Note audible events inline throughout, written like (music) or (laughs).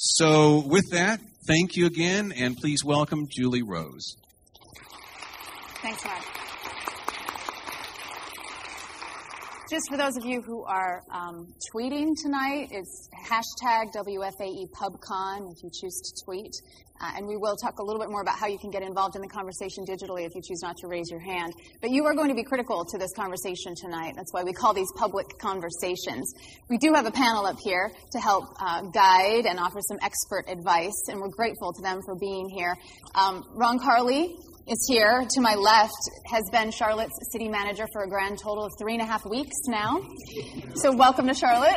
So, with that, thank you again, and please welcome Julie Rose. Thanks, Mark. Just for those of you who are um, tweeting tonight, it's hashtag WFAEPubCon if you choose to tweet. Uh, and we will talk a little bit more about how you can get involved in the conversation digitally if you choose not to raise your hand. But you are going to be critical to this conversation tonight. That's why we call these public conversations. We do have a panel up here to help uh, guide and offer some expert advice, and we're grateful to them for being here. Um, Ron Carlee is here to my left, has been Charlotte's city manager for a grand total of three and a half weeks now. So, welcome to Charlotte.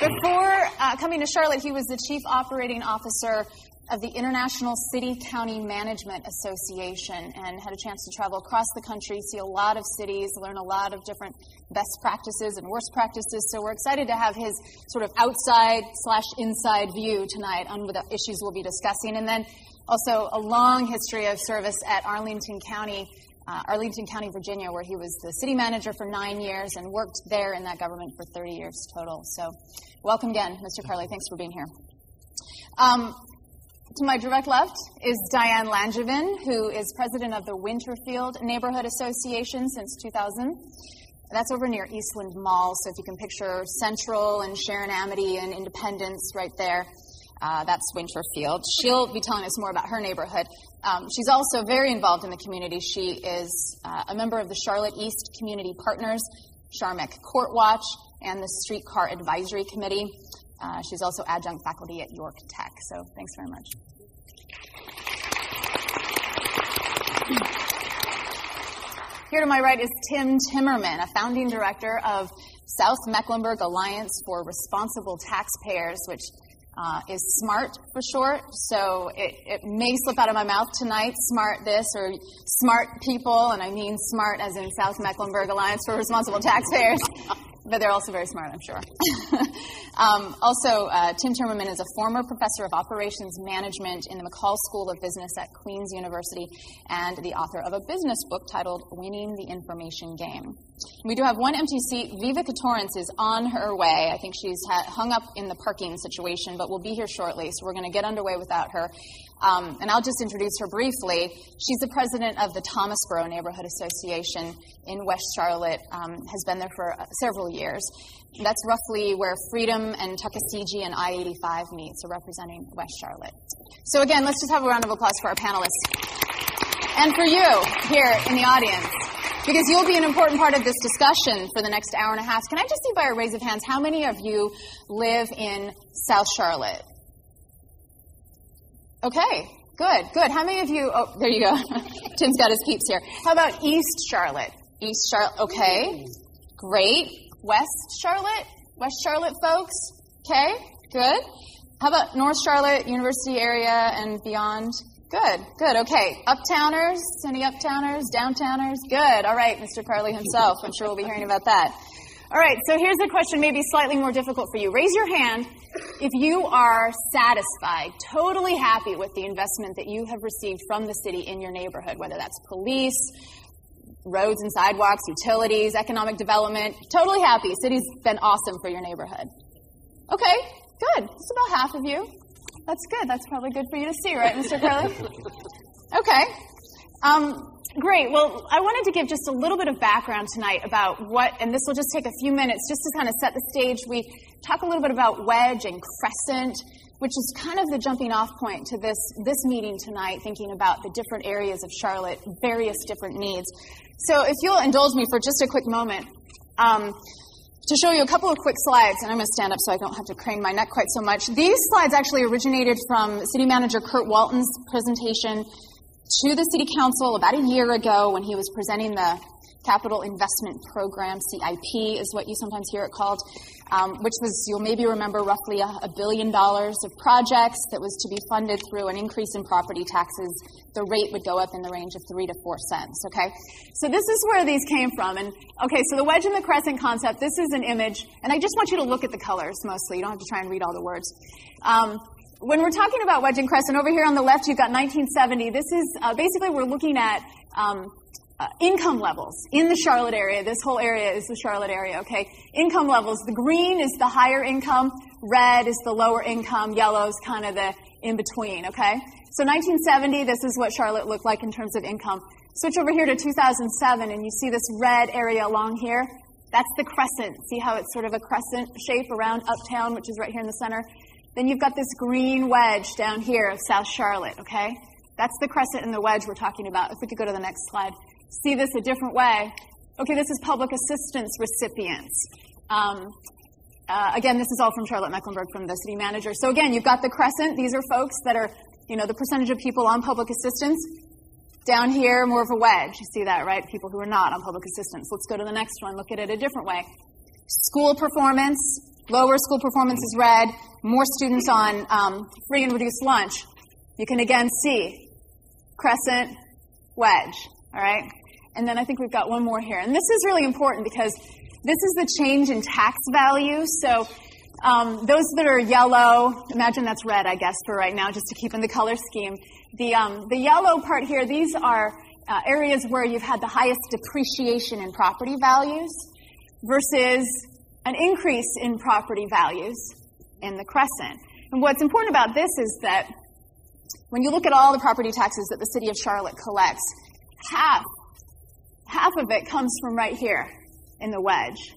Before uh, coming to Charlotte, he was the chief operating officer of the International City County Management Association and had a chance to travel across the country, see a lot of cities, learn a lot of different best practices and worst practices. So we're excited to have his sort of outside slash inside view tonight on the issues we'll be discussing. And then also a long history of service at Arlington County. Uh, Arlington County, Virginia, where he was the city manager for nine years and worked there in that government for 30 years total. So, welcome again, Mr. Carlee. Thanks for being here. Um, to my direct left is Diane Langevin, who is president of the Winterfield Neighborhood Association since 2000. That's over near Eastland Mall, so if you can picture Central and Sharon Amity and Independence right there, uh, that's Winterfield. She'll be telling us more about her neighborhood. Um, she's also very involved in the community. She is uh, a member of the Charlotte East Community Partners, CharMeck Court Watch, and the Streetcar Advisory Committee. Uh, she's also adjunct faculty at York Tech, so thanks very much. Here to my right is Tim Timmerman, a founding director of South Mecklenburg Alliance for Responsible Taxpayers, which uh, is SMART for short. So it, it, may slip out of my mouth tonight, SMART this or SMART people, and I mean SMART as in South Mecklenburg Alliance for Responsible Taxpayers but they're also very smart, I'm sure. (laughs) um, also, uh, Tim Timmerman is a former professor of operations management in the McColl School of Business at Queen's University and the author of a business book titled Winning the Information Game. We do have one empty seat. Vivica Torrance is on her way. I think she's hung up in the parking situation, but we'll be here shortly, so we're going to get underway without her. Um, and I'll just introduce her briefly. She's the president of the Thomasboro Neighborhood Association in West Charlotte, um, has been there for uh, several years. That's roughly where Freedom and Tuckaseegee and I 85 meet, so representing West Charlotte. So, again, let's just have a round of applause for our panelists. And for you here in the audience, because you'll be an important part of this discussion for the next hour and a half. Can I just see by a raise of hands how many of you live in South Charlotte? Okay, good, good. How many of you? Oh, there you go. (laughs) Tim's got his peeps here. How about East Charlotte? East Charlotte. Okay, great. West Charlotte? West Charlotte folks? Okay, good. How about North Charlotte, University area, and beyond? Good, good. Okay, uptowners? Any uptowners? Downtowners? Good. All right, Mr. Carlee himself. I'm sure we'll be hearing about that. All right, so here's a question maybe slightly more difficult for you. Raise your hand if you are satisfied, totally happy with the investment that you have received from the city in your neighborhood, whether that's police, roads and sidewalks, utilities, economic development, totally happy. City's been awesome for your neighborhood. Okay, good. It's about half of you. That's good. That's probably good for you to see, right, Mr. Carlee? Okay. Um, Great. Well, I wanted to give just a little bit of background tonight about what, and this will just take a few minutes just to kind of set the stage. We talk a little bit about wedge and crescent, which is kind of the jumping off point to this, this meeting tonight, thinking about the different areas of Charlotte, various different needs. So if you'll indulge me for just a quick moment, um, to show you a couple of quick slides, and I'm going to stand up so I don't have to crane my neck quite so much. These slides actually originated from City Manager Curt Walton's presentation to the City Council about a year ago when he was presenting the Capital Investment Program, CIP is what you sometimes hear it called, um, which was, you'll maybe remember, roughly a, a, billion dollars of projects that was to be funded through an increase in property taxes. The rate would go up in the range of three to four cents, okay? So this is where these came from. And, okay, so the wedge and the crescent concept, this is an image, and I just want you to look at the colors mostly. You don't have to try and read all the words. Um, when we're talking about wedge and crescent, over here on the left, you've got 1970. This is uh, basically we're looking at um, uh, income levels in the Charlotte area. This whole area is the Charlotte area, okay? Income levels. The green is the higher income, red is the lower income, yellow is kind of the in between, okay? So 1970, this is what Charlotte looked like in terms of income. Switch over here to 2007, and you see this red area along here. That's the crescent. See how it's sort of a crescent shape around uptown, which is right here in the center? Then you've got this green wedge down here of South Charlotte, okay? That's the crescent and the wedge we're talking about. If we could go to the next slide see this a different way. Okay, this is public assistance recipients. Um, uh, again, this is all from Charlotte Mecklenburg from the city manager. So again, you've got the crescent. These are folks that are, you know, the percentage of people on public assistance. Down here, more of a wedge. You see that, right? People who are not on public assistance. Let's go to the next one. Look at it a different way. School performance. Lower school performance is red. More students on um, free and reduced lunch. You can again see crescent, wedge. All right? And then I think we've got one more here. And this is really important because this is the change in tax value. So um, those that are yellow, imagine that's red, I guess, for right now, just to keep in the color scheme. The, um, the yellow part here, these are uh, areas where you've had the highest depreciation in property values versus an increase in property values in the crescent. And what's important about this is that when you look at all the property taxes that the city of Charlotte collects, half, half of it comes from right here in the wedge,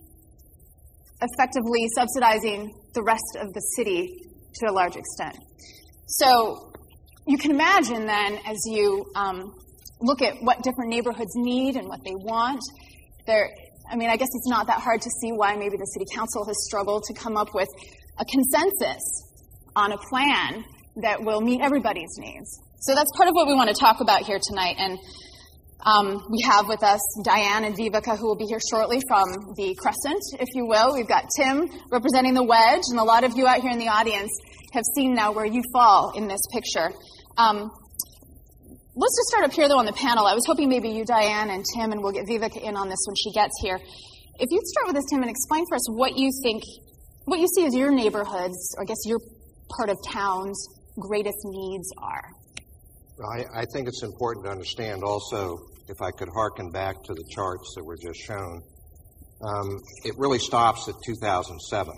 effectively subsidizing the rest of the city to a large extent. So you can imagine then, as you um, look at what different neighborhoods need and what they want, there. I mean, I guess it's not that hard to see why maybe the city council has struggled to come up with a consensus on a plan that will meet everybody's needs. So that's part of what we want to talk about here tonight. And um, we have with us Diane and Vivica, who will be here shortly from the Crescent, if you will. We've got Tim representing the Wedge, and a lot of you out here in the audience have seen now where you fall in this picture. Um, let's just start up here, though, on the panel. I was hoping maybe you, Diane, and Tim, and we'll get Vivica in on this when she gets here. If you'd start with us, Tim, and explain for us what you think, what you see as your neighborhoods, or I guess your part of town's greatest needs are. I, I think it's important to understand also, if I could harken back to the charts that were just shown, um, it really stops at 2007.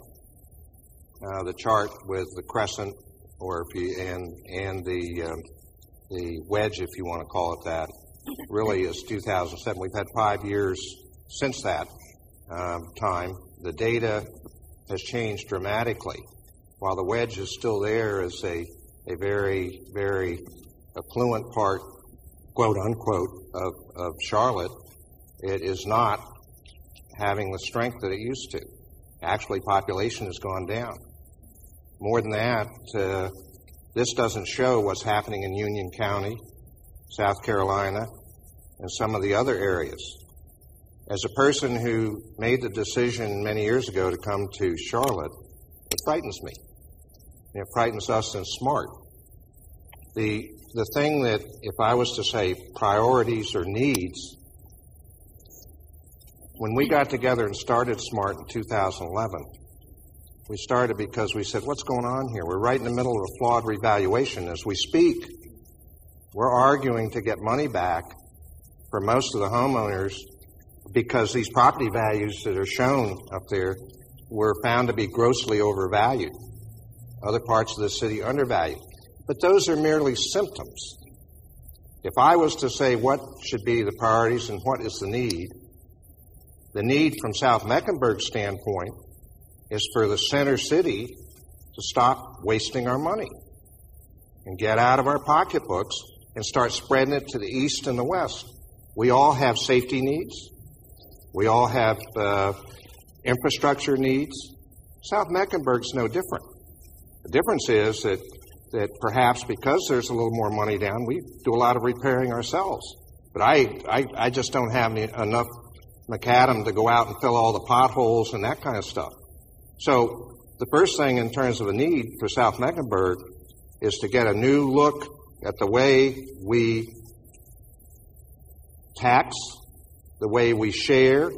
Uh, the chart with the crescent, or if you and and the um, the wedge, if you want to call it that, really is 2007. We've had five years since that um, time. The data has changed dramatically. While the wedge is still there as a a very very affluent part, quote unquote, of, of Charlotte, it is not having the strength that it used to. Actually, population has gone down. More than that, uh, this doesn't show what's happening in Union County, South Carolina, and some of the other areas. As a person who made the decision many years ago to come to Charlotte, it frightens me. It frightens us in SMART. The the thing that, if I was to say priorities or needs, when we got together and started SMART in 2011, we started because we said, what's going on here? We're right in the middle of a flawed revaluation. As we speak, we're arguing to get money back for most of the homeowners because these property values that are shown up there were found to be grossly overvalued. Other parts of the city undervalued. But those are merely symptoms. If I was to say what should be the priorities and what is the need, the need from South Mecklenburg's standpoint is for the center city to stop wasting our money and get out of our pocketbooks and start spreading it to the east and the west. We all have safety needs. We all have uh, infrastructure needs. South Mecklenburg's no different. The difference is that that perhaps because there's a little more money down, we do a lot of repairing ourselves. But I, I, I just don't have any, enough macadam to go out and fill all the potholes and that kind of stuff. So the first thing in terms of a need for South Mecklenburg is to get a new look at the way we tax, the way we share,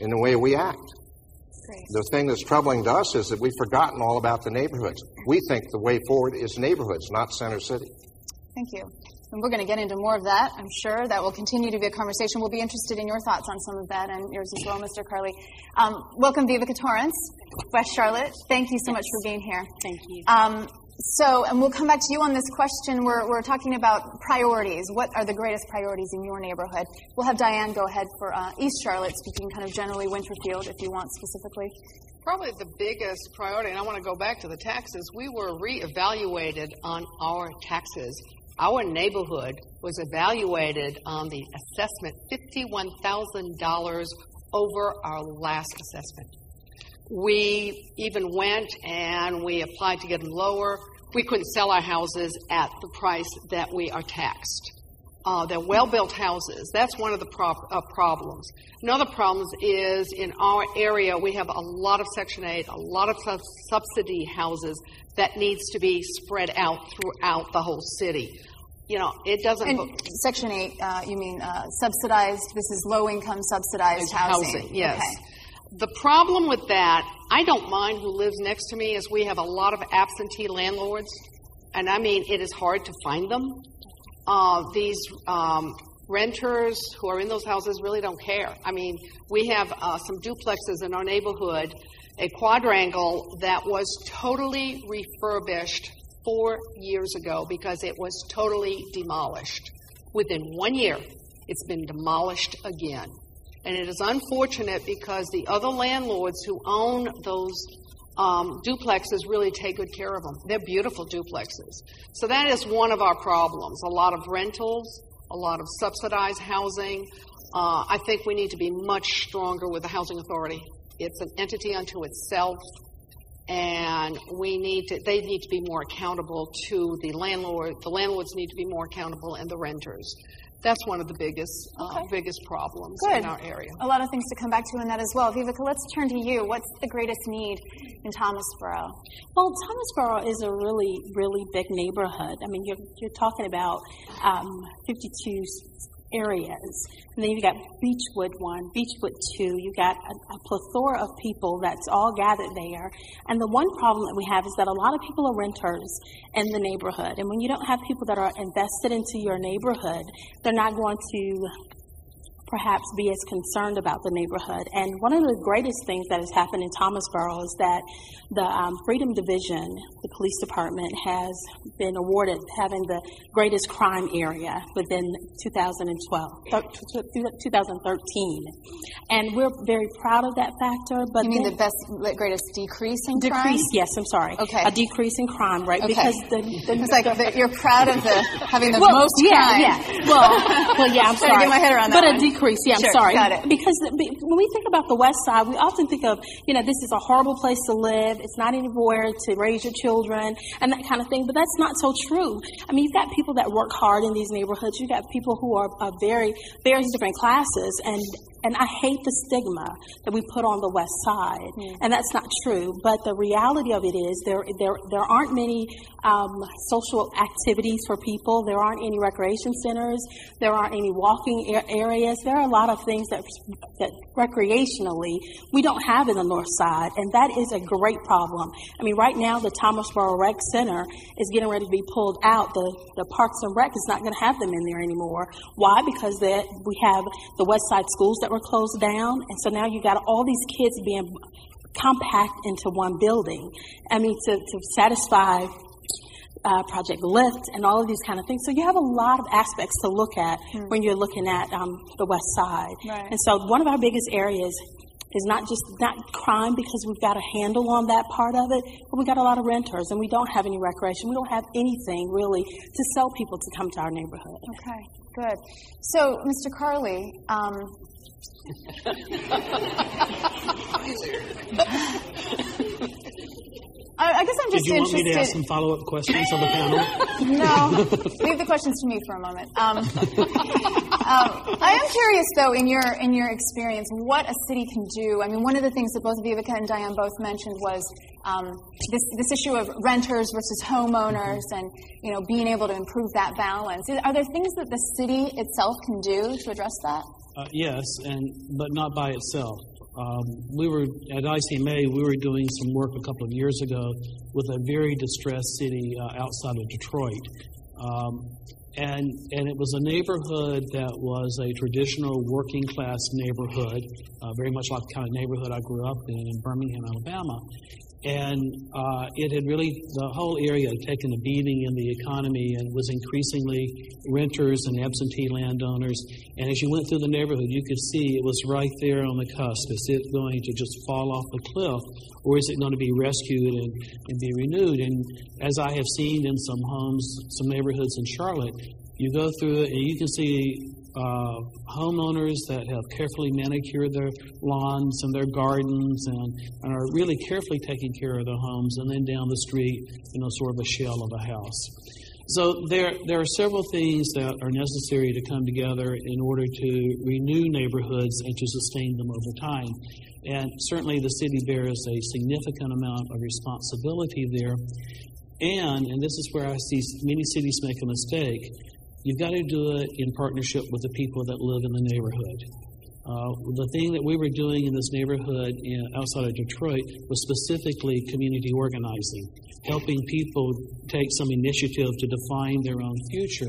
and the way we act. The thing that's troubling to us is that we've forgotten all about the neighborhoods. We think the way forward is neighborhoods, not Center City. Thank you. And we're going to get into more of that, I'm sure. That will continue to be a conversation. We'll be interested in your thoughts on some of that and yours as well, Mr. Carlee. Um, welcome, Vivica Torrance, West Charlotte. Thank you so much for being here. Thank you. Um, so, and we'll come back to you on this question. We're, we're talking about priorities. What are the greatest priorities in your neighborhood? We'll have Diane go ahead for uh, East Charlotte, speaking kind of generally Winterfield, if you want specifically. Probably the biggest priority, and I want to go back to the taxes. We were reevaluated on our taxes. Our neighborhood was evaluated on the assessment $51,000 over our last assessment. We even went and we applied to get them lower. We couldn't sell our houses at the price that we are taxed. Uh, they're well-built houses. That's one of the pro- uh, problems. Another problem is in our area we have a lot of Section 8, a lot of sub- subsidy houses that needs to be spread out throughout the whole city. You know, it doesn't. And Section 8, uh, you mean uh, subsidized? This is low-income subsidized housing. housing. Yes. Okay. The problem with that, I don't mind who lives next to me, is we have a lot of absentee landlords, and I mean it is hard to find them. Uh, these um, renters who are in those houses really don't care. I mean, we have uh, some duplexes in our neighborhood, a quadrangle that was totally refurbished four years ago because it was totally demolished. Within one year, it's been demolished again. And it is unfortunate because the other landlords who own those um, duplexes really take good care of them. They're beautiful duplexes. So that is one of our problems a lot of rentals, a lot of subsidized housing. Uh, I think we need to be much stronger with the Housing Authority. It's an entity unto itself, and we need to, they need to be more accountable to the landlord. The landlords need to be more accountable, and the renters. That's one of the biggest uh, biggest problems Good. in our area. A lot of things to come back to in that as well. Vivica, let's turn to you. What's the greatest need in Thomasboro? Well, Thomasboro is a really, really big neighborhood. I mean, you're, you're talking about um, 52 s- areas. And then you've got Beechwood 1, Beechwood 2. You've got a, a plethora of people that's all gathered there. And the one problem that we have is that a lot of people are renters in the neighborhood. And when you don't have people that are invested into your neighborhood, they're not going to perhaps be as concerned about the neighborhood. And one of the greatest things that has happened in Thomasboro is that the um, Freedom Division, the police department, has been awarded having the greatest crime area within 2012, t- t- 2013. And we're very proud of that factor. But You mean then- the best, the greatest decrease in crime? decrease? Yes, I'm sorry. Okay. A decrease in crime, right? Okay. Because the, the It's like the, you're proud of the having the well, most yeah, crime. yeah. Well, well, yeah. I'm (laughs) Trying to sorry. get my head around but that a one. Yeah, I'm sorry. got it. Because when we think about the West Side, we often think of you know this is a horrible place to live. It's not anywhere to raise your children and that kind of thing. But that's not so true. I mean, you've got people that work hard in these neighborhoods. You've got people who are of very various different classes and. And I hate the stigma that we put on the West Side, and that's not true. But the reality of it is there there there aren't many um, social activities for people. There aren't any recreation centers. There aren't any walking areas. There are a lot of things that that recreationally we don't have in the North Side, and that is a great problem. I mean, right now the Thomasboro Rec Center is getting ready to be pulled out. The the Parks and Rec is not going to have them in there anymore. Why? Because that we have the West Side schools that were closed down, and so now you got all these kids being compact into one building. I mean, to, to satisfy uh, Project Lift and all of these kind of things. So you have a lot of aspects to look at when you're looking at um, the West Side. Right. And so one of our biggest areas is not just not crime because we've got a handle on that part of it, but we got a lot of renters and we don't have any recreation. We don't have anything really to sell people to come to our neighborhood. Okay, good. So, Mr. Carlee, um, (laughs) (laughs) I, I guess I'm Did just you want me to ask interested. some follow-up questions of the panel? (laughs) No, (laughs) leave the questions to me for a moment. Um, (laughs) um, I am curious, though, in your in your experience, what a city can do. I mean, one of the things that both Vivica and Diane both mentioned was um, this this issue of renters versus homeowners, and you know, being able to improve that balance. Are there things that the city itself can do to address that? Uh, yes, and but not by itself. Um, we were at ICMA. We were doing some work a couple of years ago with a very distressed city uh, outside of Detroit. Um, and and it was a neighborhood that was a traditional working class neighborhood, uh, very much like the kind of neighborhood I grew up in in Birmingham, Alabama. And uh, it had really, the whole area had taken a beating in the economy and was increasingly renters and absentee landowners. And as you went through the neighborhood, you could see it was right there on the cusp. Is it going to just fall off the cliff, or is it going to be rescued and, and be renewed? And as I have seen in some homes, some neighborhoods in Charlotte, you go through it and you can see uh, homeowners that have carefully manicured their lawns and their gardens and, and are really carefully taking care of their homes, and then down the street, you know, sort of a shell of a house. So there, there are several things that are necessary to come together in order to renew neighborhoods and to sustain them over time. And certainly the city bears a significant amount of responsibility there. And, and this is where I see many cities make a mistake, You've got to do it in partnership with the people that live in the neighborhood. Uh, the thing that we were doing in this neighborhood in, outside of Detroit was specifically community organizing, helping people take some initiative to define their own future.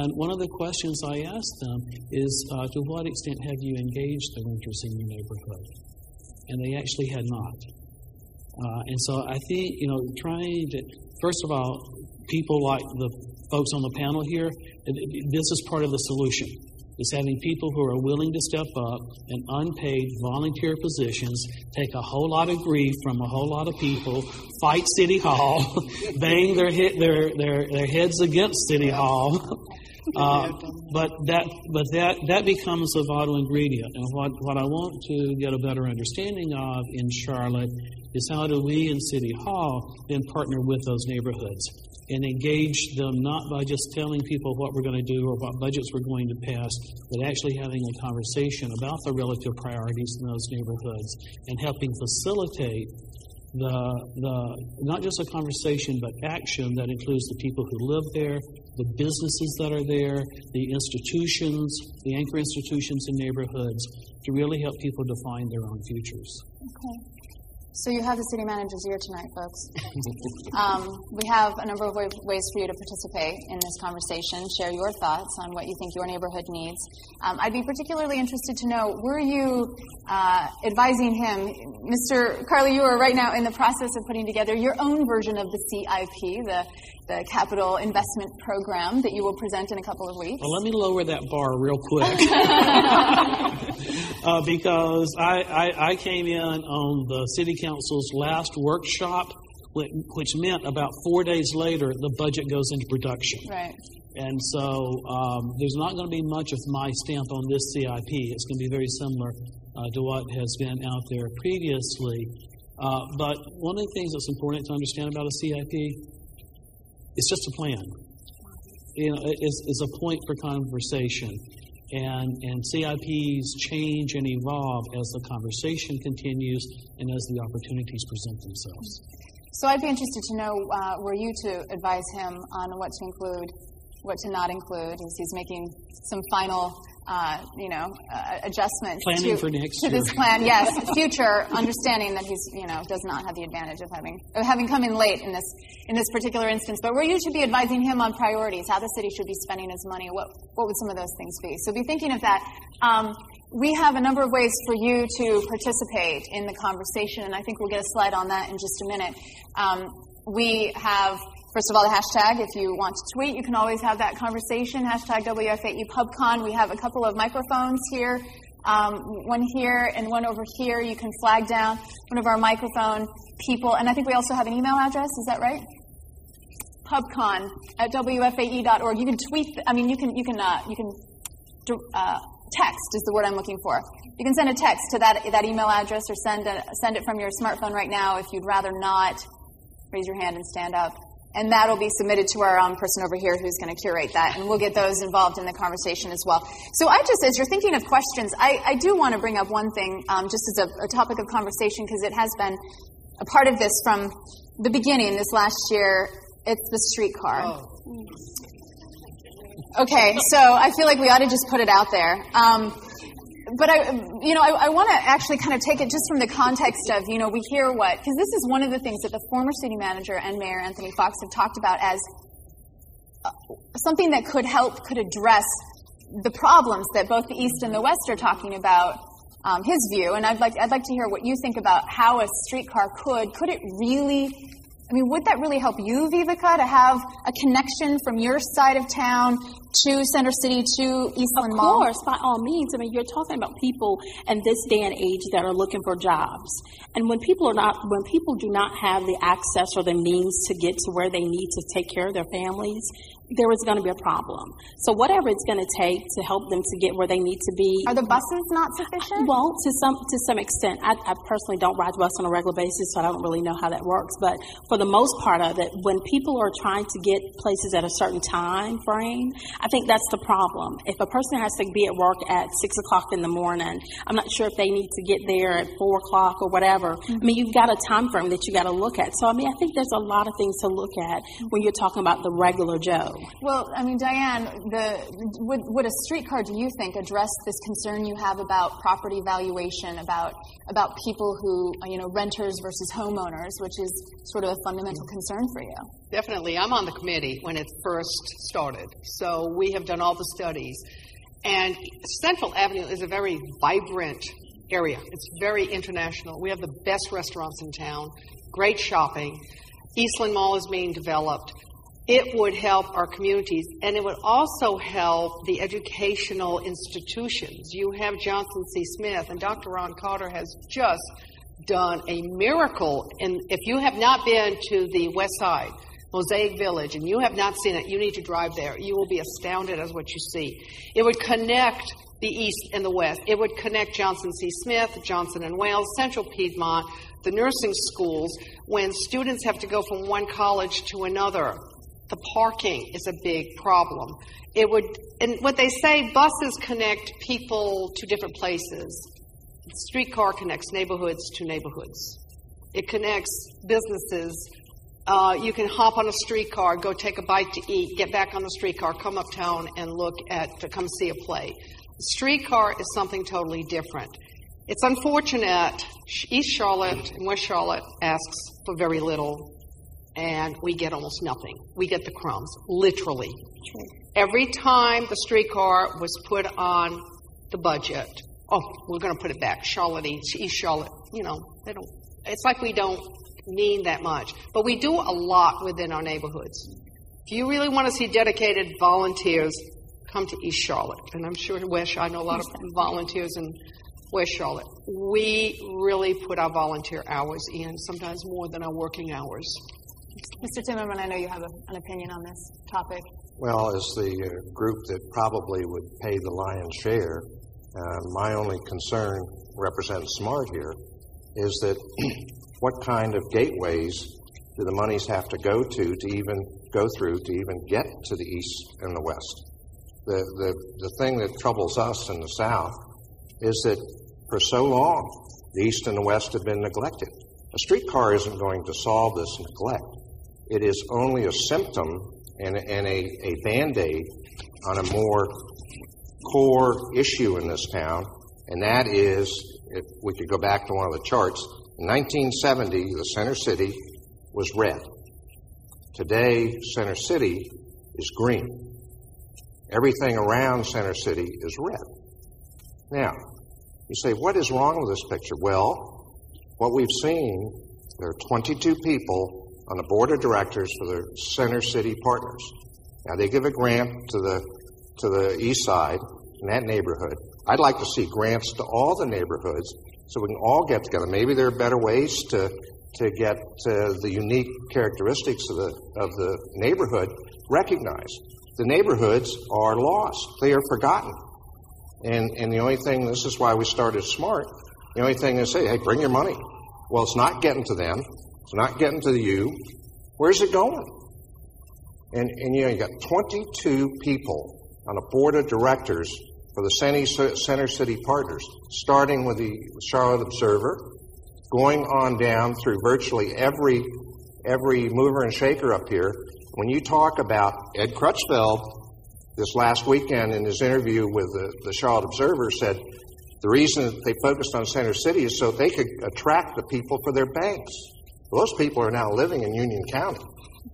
And one of the questions I asked them is, uh, to what extent have you engaged the renters in your neighborhood? And they actually had not. Uh, and so I think, you know, trying to, first of all, people like the folks on the panel here, this is part of the solution. Is having people who are willing to step up in unpaid volunteer positions, take a whole lot of grief from a whole lot of people, fight City Hall, (laughs) bang their, hit, their, their, their heads against City Hall. (laughs) Uh, but that but that that becomes a vital ingredient. And what, what I want to get a better understanding of in Charlotte is how do we in City Hall then partner with those neighborhoods and engage them not by just telling people what we're going to do or what budgets we're going to pass, but actually having a conversation about the relative priorities in those neighborhoods and helping facilitate the, the not just a conversation but action that includes the people who live there, the businesses that are there, the institutions, the anchor institutions in neighborhoods to really help people define their own futures. Okay. So you have the city manager's ear tonight, folks. um, we have a number of ways for you to participate in this conversation. Share your thoughts on what you think your neighborhood needs. Um, I'd be particularly interested to know: Were you uh, advising him, Mr. Carlee? You are right now in the process of putting together your own version of the CIP, the the capital investment program that you will present in a couple of weeks. Well, let me lower that bar real quick. (laughs) uh, because I, I, I, came in on the city council's last workshop, which meant about four days later, the budget goes into production. Right. And so um, there's not going to be much of my stamp on this CIP. It's going to be very similar uh, to what has been out there previously. Uh, but one of the things that's important to understand about a CIP it's just a plan. You know, it's, it's a point for conversation. And, and CIPs change and evolve as the conversation continues and as the opportunities present themselves. So I'd be interested to know uh, were you to advise him on what to include, what to not include, as he's making some final uh, you know, uh, adjustments Planning to, to this plan. (laughs) Yes, future understanding that he's, you know, does not have the advantage of having of having come in late in this in this particular instance. But were you to be advising him on priorities, how the city should be spending his money, what what would some of those things be? So be thinking of that. Um, we have a number of ways for you to participate in the conversation, and I think we'll get a slide on that in just a minute. Um, we have First of all, the hashtag. If you want to tweet, you can always have that conversation. Hashtag WFAE PubCon. We have a couple of microphones here, um, one here and one over here. You can flag down one of our microphone people. And I think we also have an email address. Is that right? PubCon at WFAE.org. You can tweet. I mean, you can you can uh, you can uh, text is the word I'm looking for. You can send a text to that that email address or send a, send it from your smartphone right now. If you'd rather not, raise your hand and stand up and that'll be submitted to our own person over here who's going to curate that, and we'll get those involved in the conversation as well. So I just, as you're thinking of questions, I, I do want to bring up one thing, um, just as a, a, topic of conversation, because it has been a part of this from the beginning this last year. It's the streetcar. Oh. Okay, so I feel like we ought to just put it out there. Um, but I, you know, I, I want to actually kind of take it just from the context of, you know, we hear what, because this is one of the things that the former city manager and Mayor Anthony Foxx have talked about as uh, something that could help, could address the problems that both the East and the West are talking about. Um, his view, and I'd like I'd like to hear what you think about how a streetcar could could it really I mean, would that really help you, Vivica, to have a connection from your side of town to Center City to Eastland Mall? Of Mall? course, by all means. I mean, you're talking about people in this day and age that are looking for jobs. And when people are not, when people do not have the access or the means to get to where they need to take care of their families, there is going to be a problem. So whatever it's going to take to help them to get where they need to be. Are the buses not sufficient? Well, to some to some extent, I, I personally don't ride the bus on a regular basis, so I don't really know how that works. But for the most part of it, when people are trying to get places at a certain time frame, I think that's the problem. If a person has to be at work at six o'clock in the morning, I'm not sure if they need to get there at four o'clock or whatever. I mean, you've got a time frame that you got to look at. So I mean, I think there's a lot of things to look at when you're talking about the regular Joe. Well, I mean, Diane, the, would, would a streetcar, do you think, address this concern you have about property valuation, about about people who, you know, renters versus homeowners, which is sort of a fundamental concern for you? Definitely. I'm on the committee when it first started. So we have done all the studies. And Central Avenue is a very vibrant area. It's very international. We have the best restaurants in town, great shopping. Eastland Mall is being developed. It would help our communities, and it would also help the educational institutions. You have Johnson C. Smith, and Dr. Ron Carter has just done a miracle. And if you have not been to the West Side, Mosaic Village, and you have not seen it, you need to drive there. You will be astounded at what you see. It would connect the East and the West. It would connect Johnson C. Smith, Johnson and Wales, Central Piedmont, the nursing schools. When students have to go from one college to another, the parking is a big problem. It would, and what they say, buses connect people to different places. Streetcar connects neighborhoods to neighborhoods. It connects businesses. Uh, you can hop on a streetcar, go take a bite to eat, get back on the streetcar, come uptown and look at, to come see a play. The streetcar is something totally different. It's unfortunate. East Charlotte and West Charlotte asks for very little, and we get almost nothing. We get the crumbs, literally. Every time the streetcar was put on the budget, oh, we're going to put it back. Charlotte, East, East Charlotte, you know, they don't. It's like we don't mean that much, but we do a lot within our neighborhoods. If you really want to see dedicated volunteers, come to East Charlotte, and I'm sure West. I know a lot of volunteers in West Charlotte. We really put our volunteer hours in, sometimes more than our working hours. Mr. Timmerman, I know you have a, an opinion on this topic. Well, as the uh, group that probably would pay the lion's share, uh, my only concern, represents SMART here, is that (clears throat) what kind of gateways do the monies have to go to to even go through to even get to the east and the west? The, the, the thing that troubles us in the south is that for so long, the east and the west have been neglected. A streetcar isn't going to solve this neglect. It is only a symptom and, and a, a band aid on a more core issue in this town, and that is if we could go back to one of the charts, in 1970, the center city was red. Today, center city is green. Everything around center city is red. Now, you say, what is wrong with this picture? Well, what we've seen, there are 22 people on the board of directors for the Center City Partners. Now they give a grant to the to the east side in that neighborhood. I'd like to see grants to all the neighborhoods so we can all get together. Maybe there are better ways to to get uh, the unique characteristics of the of the neighborhood recognized. The neighborhoods are lost; they are forgotten. And and the only thing this is why we started Smart. The only thing is say, hey, bring your money. Well, it's not getting to them. It's not getting to you. Where's it going? And, and you know, you got 22 people on a board of directors for the Center City Partners, starting with the Charlotte Observer, going on down through virtually every every mover and shaker up here. When you talk about Ed Crutchfield this last weekend in his interview with the, the Charlotte Observer said the reason that they focused on Center City is so they could attract the people for their banks. Those people are now living in Union County.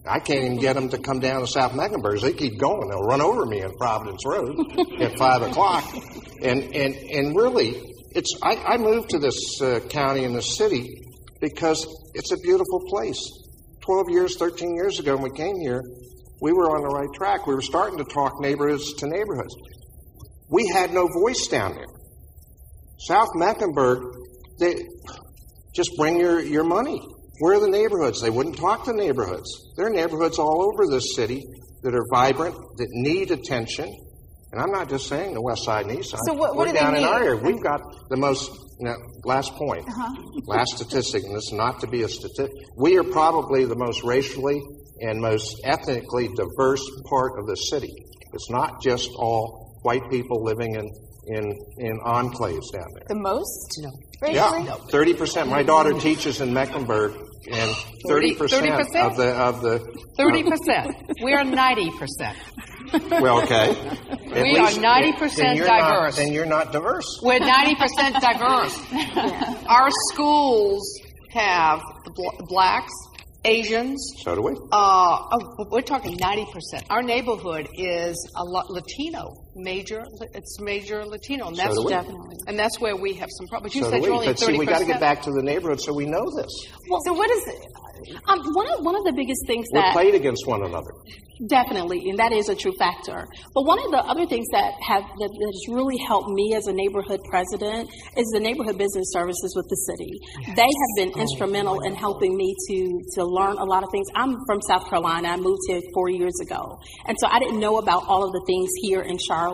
I can't even get them to come down to South Mecklenburg. They keep going. They'll run over me on Providence Road (laughs) at five o'clock. And and and really, it's I, I moved to this uh, county and this city because it's a beautiful place. Twelve years, thirteen years ago, when we came here, we were on the right track. We were starting to talk neighborhoods to neighborhoods. We had no voice down there. South Mecklenburg, they just bring your, your money. Where are the neighborhoods? They wouldn't talk to neighborhoods. There are neighborhoods all over this city that are vibrant, that need attention. And I'm not just saying the west side and east side. So what- what We're do they down in need? our area. We've got the most, you know, last point, Uh-huh. (laughs) last statistic, and this is not to be a statistic. We are probably the most racially and most ethnically diverse part of the city. It's not just all white people living in, in, in enclaves down there. The most? No. Racially? Yeah, thirty percent. My daughter teaches in Mecklenburg, and thirty percent 30%? of the of the Thirty percent. We are ninety percent. (laughs) well, okay. At We are 90% then you're not- diverse. Then you're not diverse. We're ninety percent diverse. (laughs) Our schools have the bl- blacks, Asians. So do we. Uh, oh, we're talking ninety percent. Our neighborhood is a lot Latino, major. It's major Latino, and that's do. Definitely. and that's where we have some problems. You So said you're only But see, we got to get back to the neighborhood so we know this. So what is Um, one of one of the biggest things that We're that played against one another. Definitely, and that is a true factor. But one of the other things that have that, that has really helped me as a neighborhood president is the neighborhood business services with the city. They have been instrumental in helping me to to learn a lot of things. I'm from South Carolina. I moved here four years ago, and so I didn't know about all of the things here in Charlotte.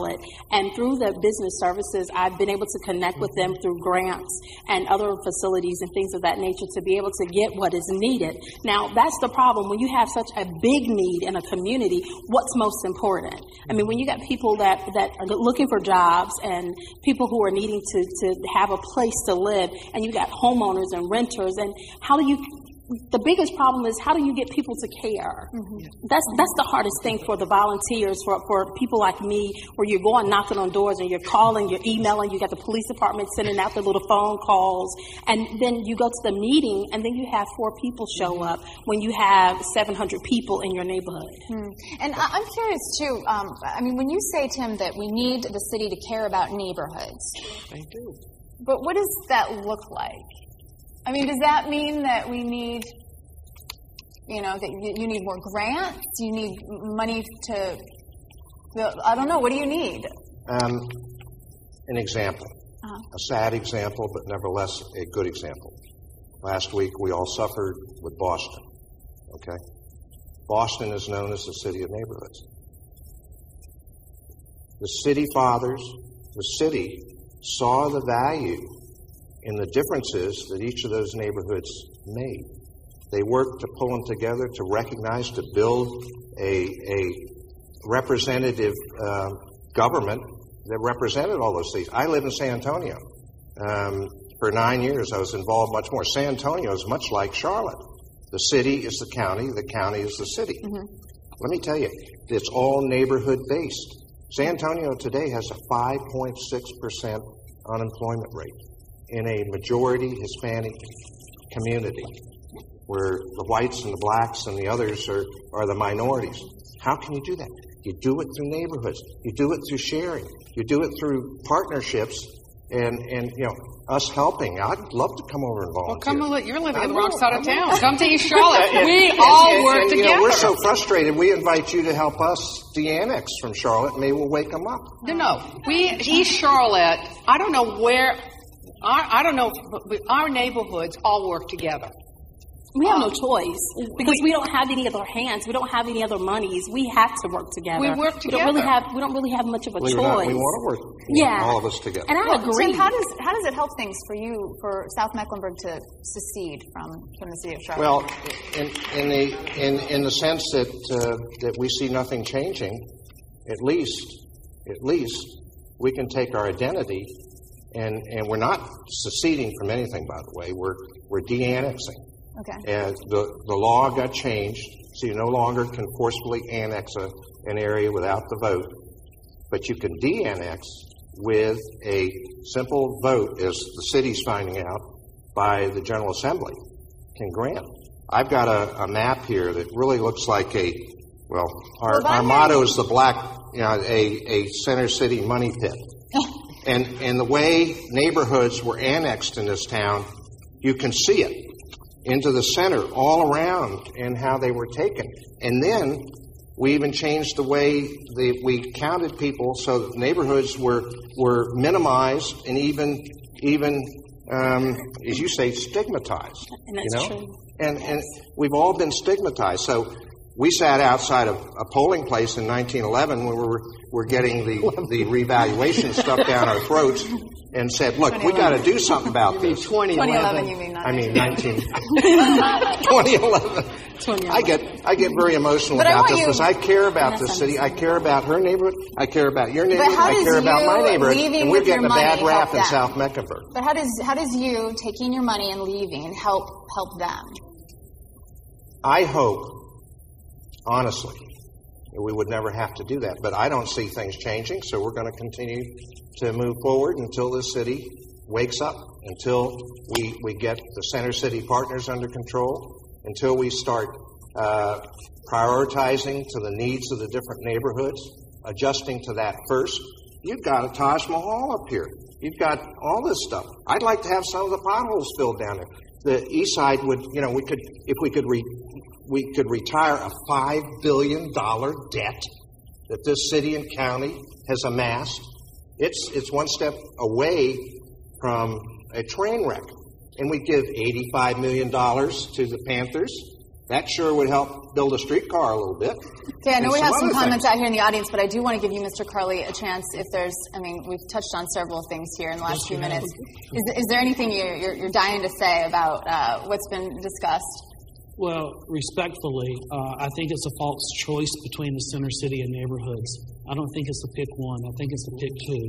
And through the business services, I've been able to connect with them through grants and other facilities and things of that nature to be able to get what is needed. Now, that's the problem when you have such a big need in a community. What's most important? I mean, when you got people that that are looking for jobs and people who are needing to to have a place to live, and you got homeowners and renters, and how do you the biggest problem is how do you get people to care? Mm-hmm. That's that's the hardest thing for the volunteers, for, for people like me, where you're going knocking on doors and you're calling, you're emailing, you got the police department sending out their little phone calls, and then you go to the meeting and then you have four people show mm-hmm. up when you have 700 people in your neighborhood. Mm-hmm. And I- I'm curious too. Um, I mean, when you say Tim that we need the city to care about neighborhoods, They do. but what does that look like? I mean, does that mean that we need, you know, that you you need more grants? You need money to, build- I don't know. What do you need? Um, an example, Uh-huh. a sad example, but nevertheless a good example. Last week we all suffered with Boston. Okay, Boston is known as the city of neighborhoods. The city fathers, the city, saw the value in the differences that each of those neighborhoods made. They worked to pull them together, to recognize, to build a, a representative um, government that represented all those things. I live in San Antonio. Um, for nine years, I was involved much more. San Antonio is much like Charlotte. The city is the county, the county is the city. Let me tell you, it's all neighborhood based. San Antonio today has a 5.6% unemployment rate in a majority Hispanic community where the whites and the blacks and the others are, are the minorities. How can you do that? You do it through neighborhoods. You do it through sharing. You do it through partnerships and, and you know, us helping. I'd love to come over and volunteer. Well, come on, you're living I on the wrong side of town. Come to East Charlotte. (laughs) And- we and- all and- work and, you together. know, we're so frustrated. We invite you to help us de-annex from Charlotte. Maybe we'll wake them up. No, no. We East Charlotte. I don't know where. I, I don't know. But our neighborhoods all work together. We have no choice because we don't have any other hands. We don't have any other monies. We have to work together. We work together. We don't really together. have. We don't really have much of a Believe choice. not, we want to work. Yeah. all of us together. And I Well, agree. Tim, how does how does it help things for you for South Mecklenburg to secede from from the city of Charlotte? Well, in, in the in, in the sense that uh, that we see nothing changing, at least at least we can take our identity, and and we're not seceding from anything. By the way, we're we're de-annexing. okay. And the the law got changed, so you no longer can forcibly annex a, an area without the vote, but you can de-annex with a simple vote, as the city's finding out by the General Assembly can grant. I've got a, a map here that really looks like a, well, our, Well, our motto is the black, you know, a, a center city money pit. And, and the way neighborhoods were annexed in this town, you can see it into the center all around and how they were taken. And then we even changed the way the, we counted people so that neighborhoods were, were minimized and even, even um, as you say, stigmatized. And that's you know? true. And, and we've all been stigmatized. So we sat outside of a polling place in 1911 when we were, were getting the, the revaluation stuff down our throats and said, look, we got to do something about this. 2011, you mean not? I mean, 19, (laughs) 2011. 2011. I get I get very emotional But about this because I care about this city. I care about her neighborhood. I care about your neighborhood. I care about my neighborhood. And we're getting a bad rap in? South Mecklenburg. But how does how does you taking your money and leaving help help them? I hope, honestly, we would never have to do that. But I don't see things changing, so we're going to continue to move forward until this city wakes up, until we, we get the center city partners under control, until we start uh, prioritizing to the needs of the different neighborhoods, adjusting to that first. You've got a Taj Mahal up here. You've got all this stuff. I'd like to have some of the potholes filled down there. The east side would, you know, we could, if we could re, we could retire a five billion dollar debt that this city and county has amassed. It's it's one step away from a train wreck, and we give eighty-five million dollars to the Panthers. That sure would help build a streetcar a little bit. Okay, I know we have some comments things. out here in the audience, but I do want to give you, Mr. Carlee, a chance if there's, I mean, we've touched on several things here in the last few minutes. Is, is there anything you're, you're, you're dying to say about uh, what's been discussed? Well, respectfully, uh, I think it's a false choice between the center city and neighborhoods. I don't think it's a pick one. I think it's a pick two.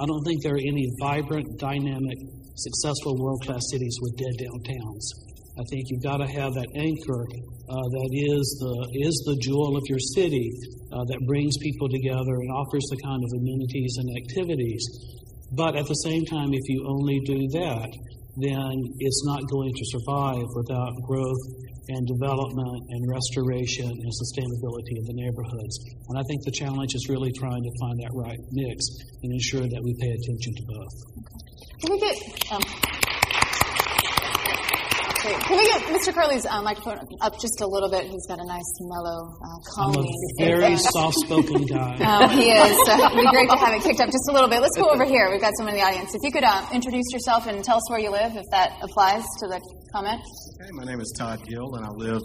I don't think there are any vibrant, dynamic, successful world class cities with dead downtowns. I think you've got to have that anchor uh, that is the is the jewel of your city uh, that brings people together and offers the kind of amenities and activities. But at the same time, if you only do that, then it's not going to survive without growth and development and restoration and sustainability of the neighborhoods. And I think the challenge is really trying to find that right mix and ensure that we pay attention to both. Can we get, um, great. Can we get Mr. Carlee's uh, microphone up just a little bit? He's got a nice, mellow, uh, I'm a very soft spoken guy. (laughs) Oh, he is. So it'd be great to have it kicked up just a little bit. Let's go over here. We've got someone in the audience. If you could uh, introduce yourself and tell us where you live, if that applies to the comment. Okay, my name is Todd Gill, and I live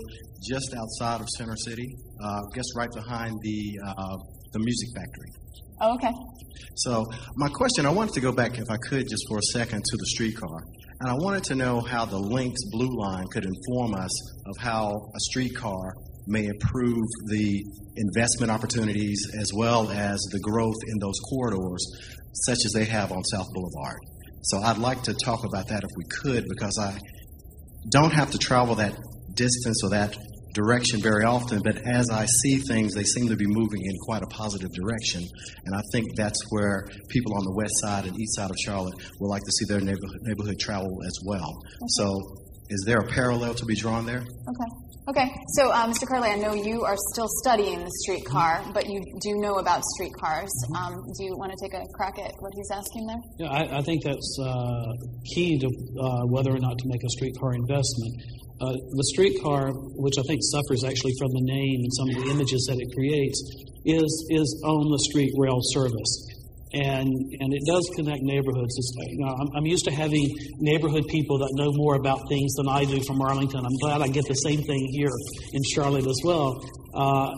just outside of Center City, uh, I guess right behind the uh, the Music Factory. Oh, okay. So, my question, I wanted to go back, if I could, just for a second to the streetcar. And I wanted to know how the Lynx Blue Line could inform us of how a streetcar may improve the investment opportunities as well as the growth in those corridors, such as they have on South Boulevard. So, I'd like to talk about that if we could, because I don't have to travel that distance or that direction very often, but as I see things, they seem to be moving in quite a positive direction. And I think that's where people on the west side and east side of Charlotte would like to see their neighborhood, neighborhood travel as well. So, is there a parallel to be drawn there? Okay. Okay. So, uh, Mr. Carlee, I know you are still studying the streetcar, but you do know about streetcars. Um, do you want to take a crack at what he's asking there? Yeah, I, I think that's uh, key to uh, whether or not to make a streetcar investment. Uh, the streetcar, which I think suffers actually from the name and some of the images that it creates, is is on the street rail service, and and it does connect neighborhoods. You know, I'm, I'm used to having neighborhood people that know more about things than I do from Arlington. I'm glad I get the same thing here in Charlotte as well. Uh,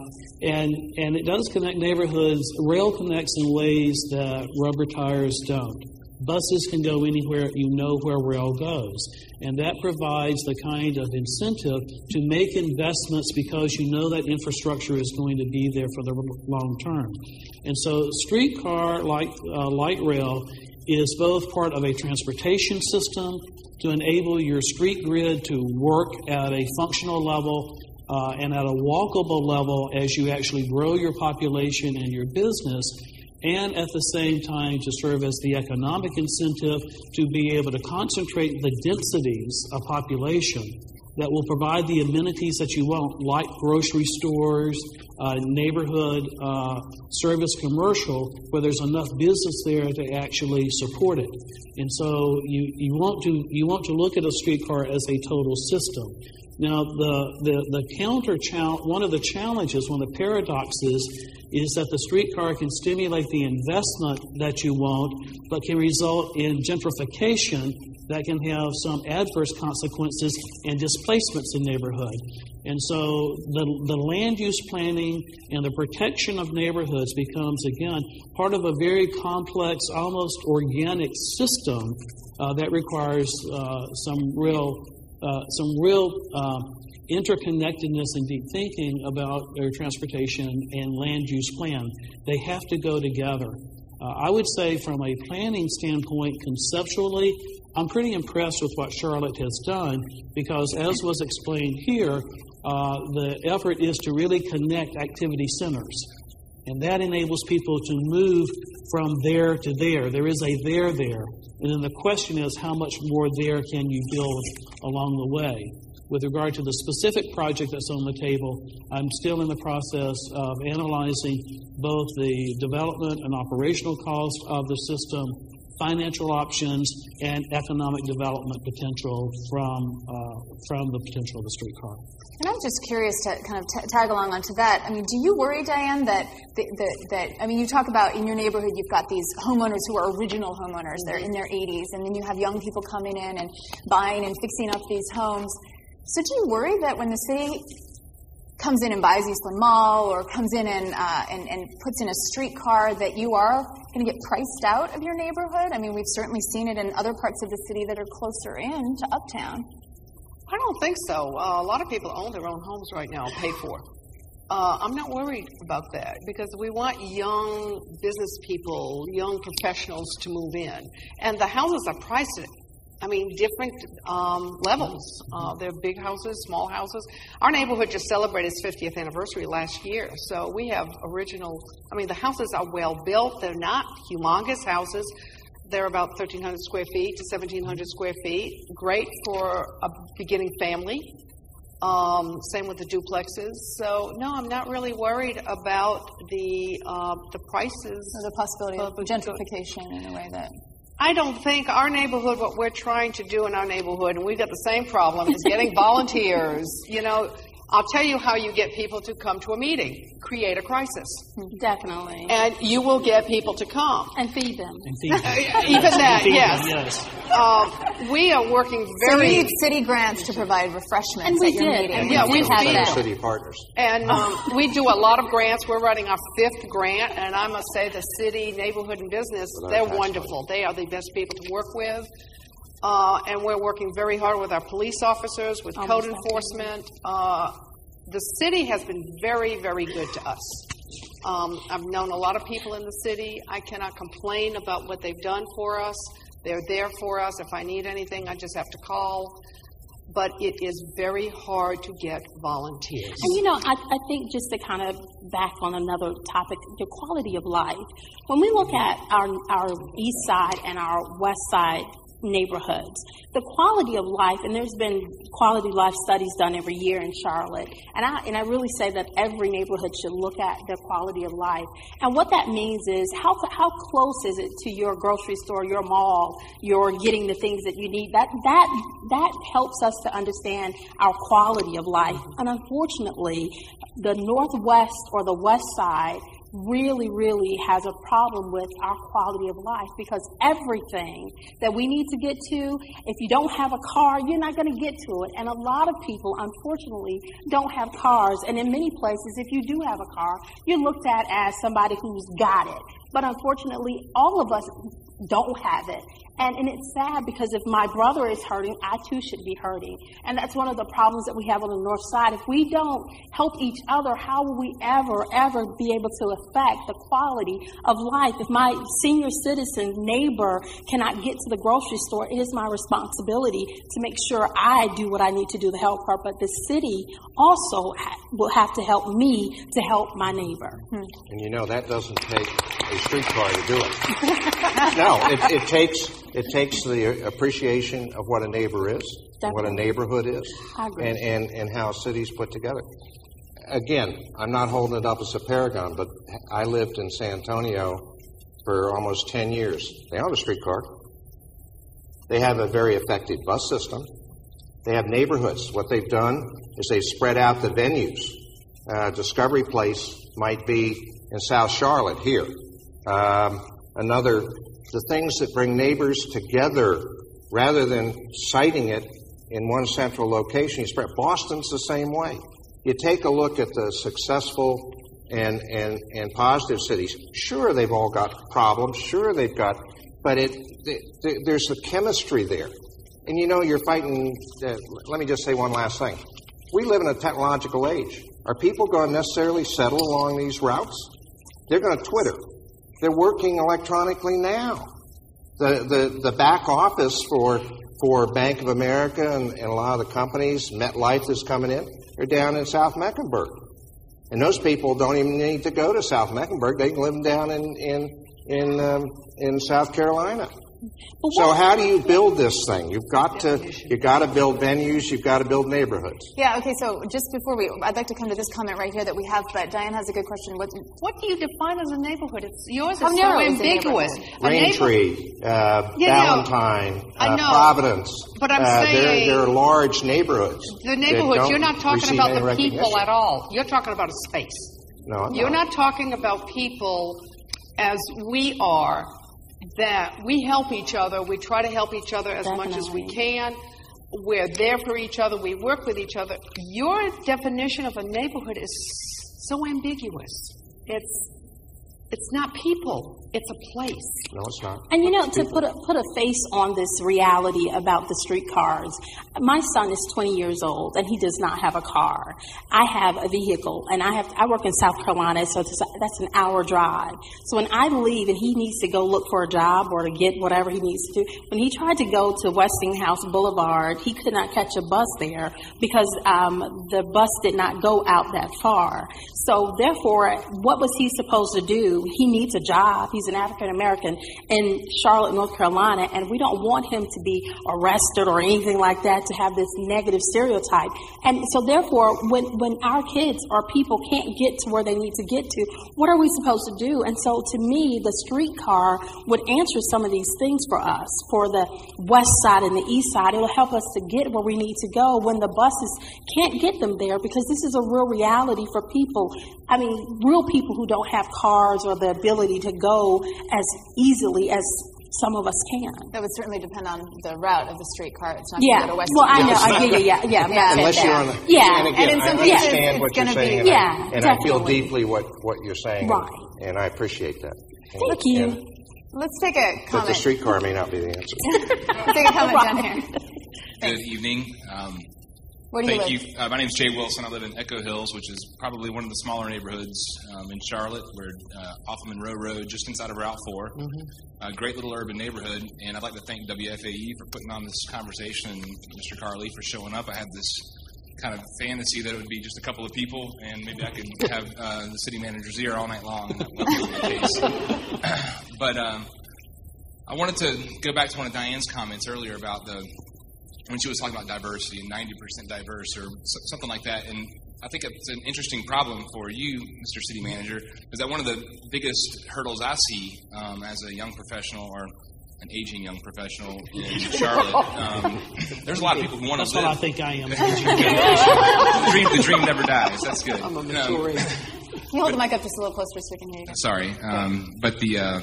and and it does connect neighborhoods. Rail connects in ways that rubber tires don't. Buses can go anywhere you know where rail goes. And that provides the kind of incentive to make investments because you know that infrastructure is going to be there for the long term. And so, streetcar, like uh, light rail, is both part of a transportation system to enable your street grid to work at a functional level uh, and at a walkable level as you actually grow your population and your business, and at the same time to serve as the economic incentive to be able to concentrate the densities of population that will provide the amenities that you want, like grocery stores, uh, neighborhood uh, service commercial, where there's enough business there to actually support it. And so you, you want to you want to look at a streetcar as a total system. Now, the, the, the counter challenge, one of the challenges, one of the paradoxes, is that the streetcar can stimulate the investment that you want, but can result in gentrification that can have some adverse consequences and displacements in neighborhood. And so the, the land use planning and the protection of neighborhoods becomes, again, part of a very complex, almost organic system uh, that requires uh, some real uh, some real um, interconnectedness and deep thinking about their transportation and land use plan. They have to go together. Uh, I would say, from a planning standpoint, conceptually, I'm pretty impressed with what Charlotte has done because, as was explained here, uh, the effort is to really connect activity centers. And that enables people to move from there to there. There is a there there. And then the question is, how much more there can you build along the way? With regard to the specific project that's on the table, I'm still in the process of analyzing both the development and operational cost of the system, financial options, and economic development potential from, uh, from the potential of the streetcar. And I'm just curious to kind of t- tag along onto that. I mean, do you worry, Diane, that, the, the, that I mean, you talk about in your neighborhood, you've got these homeowners who are original homeowners. They're in their 80s, and then you have young people coming in and buying and fixing up these homes. So do you worry that when the city comes in and buys Eastland Mall or comes in and, uh, and, and puts in a streetcar that you are going to get priced out of your neighborhood? I mean, we've certainly seen it in other parts of the city that are closer in to uptown. I don't think so. Uh, a lot of people own their own homes right now, pay for. Uh, I'm not worried about that because we want young business people, young professionals to move in, and the houses are priced at, I mean, different um, levels. Uh, they're big houses, small houses. Our neighborhood just celebrated its 50th anniversary last year, so we have original. I mean, the houses are well built. They're not humongous houses, they're about 1,300 square feet to 1,700 square feet. Great for a beginning family. Um, same with the duplexes. So no, I'm not really worried about the uh, the prices. Or the possibility of gentrification in a way that. I don't think our neighborhood, what we're trying to do in our neighborhood, and we've got the same problem, is getting (laughs) volunteers. You know, I'll tell you how you get people to come to a meeting. Create a crisis. Definitely. And you will get people to come. And feed them. And feed them. (laughs) Even that, Feed them, yes. yes. Um, we are working very. So very you need city grants to provide refreshments And we at your did, meeting. and Yeah, You we have that. City partners. And um, (laughs) we do a lot of grants. We're running our fifth grant, and I must say, the city, neighborhood, and business—they're tax wonderful. They are the best people to work with. Uh, and we're working very hard with our police officers, with code enforcement. Uh, the city has been very, very good to us. Um, I've known a lot of people in the city. I cannot complain about what they've done for us. They're there for us. If I need anything, I just have to call. But it is very hard to get volunteers. And you know, I, I think just to kind of back on another topic, the quality of life. When we look at our our east side and our west side neighborhoods, the quality of life, and there's been quality life studies done every year in Charlotte, and I and I really say that every neighborhood should look at their quality of life. And what that means is how how close is it to your grocery store, your mall, your getting the things that you need. That that that helps us to understand our quality of life. And unfortunately, the northwest or the west side really, really has a problem with our quality of life because everything that we need to get to, if you don't have a car, you're not going to get to it. And a lot of people, unfortunately, don't have cars. And in many places, if you do have a car, you're looked at as somebody who's got it. But unfortunately, all of us don't have it. And, and it's sad because if my brother is hurting, I too should be hurting. And that's one of the problems that we have on the north side. If we don't help each other, how will we ever, ever be able to affect the quality of life? If my senior citizen neighbor cannot get to the grocery store, it is my responsibility to make sure I do what I need to do to help her. But the city also will have to help me to help my neighbor. And you know, that doesn't take a streetcar to do it. no, it, it takes it takes the appreciation of what a neighbor is, what a neighborhood is, and, and and how cities put together. Again, I'm not holding it up as a paragon, but I lived in San Antonio for almost 10 years. They don't a streetcar. They have a very effective bus system. They have neighborhoods. What they've done is they've spread out the venues. Uh, Discovery Place might be in South Charlotte here. Um, another, the things that bring neighbors together rather than citing it in one central location. You spread. Boston's the same way. You take a look at the successful and, and, and positive cities. Sure, they've all got problems. Sure, they've got, but it, th- there's a chemistry there. And you know, you're fighting. Uh, let me just say one last thing. We live in a technological age. Are people going to necessarily settle along these routes? They're going to Twitter. They're working electronically now. The, the, the back office for, for Bank of America and, and a lot of the companies, MetLife is coming in, they're down in South Mecklenburg. And those people don't even need to go to South Mecklenburg. They can live down in, in, in, um, in South Carolina. But So how do you build this thing? You've got to you've got to build venues. You've got to build neighborhoods. Yeah, okay, so just before we, I'd like to come to this comment right here that we have, but Diane has a good question. What, What do you define as a neighborhood? It's yours How is so narrow is a ambiguous. neighborhood? A Raintree, uh, Yeah, Ballantyne, I uh, know, Providence. but I'm uh, saying- they're, they're large neighborhoods. The neighborhoods. you're not talking about the people at all. You're talking about a space. No, I'm You're not talking about people as we are, that we help each other. We try to help each other as much as we can. We're there for each other. We work with each other. Your definition of a neighborhood is so ambiguous. It's it's not people. It's a place. No, it's not. And you know, to put a, put a face on this reality about the streetcars, my son is 20 years old and he does not have a car. I have a vehicle and I have I work in South Carolina, so that's an hour drive. So when I leave and he needs to go look for a job or to get whatever he needs to do, when he tried to go to Westinghouse Boulevard, he could not catch a bus there because um, the bus did not go out that far. So therefore, what was he supposed to do? He needs a job. He's an African American in Charlotte, North Carolina, and we don't want him to be arrested or anything like that to have this negative stereotype. And so therefore, when, when our kids or people can't get to where they need to get to, what are we supposed to do? And so to me, the streetcar would answer some of these things for us, for the west side and the east side. It will help us to get where we need to go when the buses can't get them there because this is a real reality for people. I mean, real people who don't have cars or the ability to go as easily as some of us can. that would certainly depend on the route of the streetcar. It's not Yeah. going to go to West Well, I know. I, yeah, yeah, yeah. I'm not Unless you're on the Yeah. and again, And in some I cases, understand it's what you're gonna saying, be- and, Yeah, I, and I feel deeply what, what you're saying, Right. and I appreciate that. And- Thank you. and- Let's take a comment. but the streetcar may not be the answer. (laughs) Let's take a comment down (laughs) here. Good evening. Um, Where do you thank live? you. Uh, my name is Jay Wilson. I live in Echo Hills, which is probably one of the smaller neighborhoods um, in Charlotte. We're uh, off of Monroe Road, just inside of Route 4. A great little urban neighborhood. And I'd like to thank WFAE for putting on this conversation and Mr. Carlee for showing up. I had this kind of fantasy that it would be just a couple of people, and maybe I could have uh, the city manager's ear all night long. And that case. (laughs) but um, I wanted to go back to one of Diane's comments earlier about the when she was talking about diversity and 90% diverse or something like that. And I think it's an interesting problem for you, Mr. City Manager, is that one of the biggest hurdles I see um, as a young professional or an aging young professional in Charlotte. Um, there's a lot of people who want That's to what I think I am. (laughs) the, dream, the dream never dies. That's good. I'm a Um, mature age. Can you hold the mic up just a little closer so we can hear you? Sorry, um, but the uh,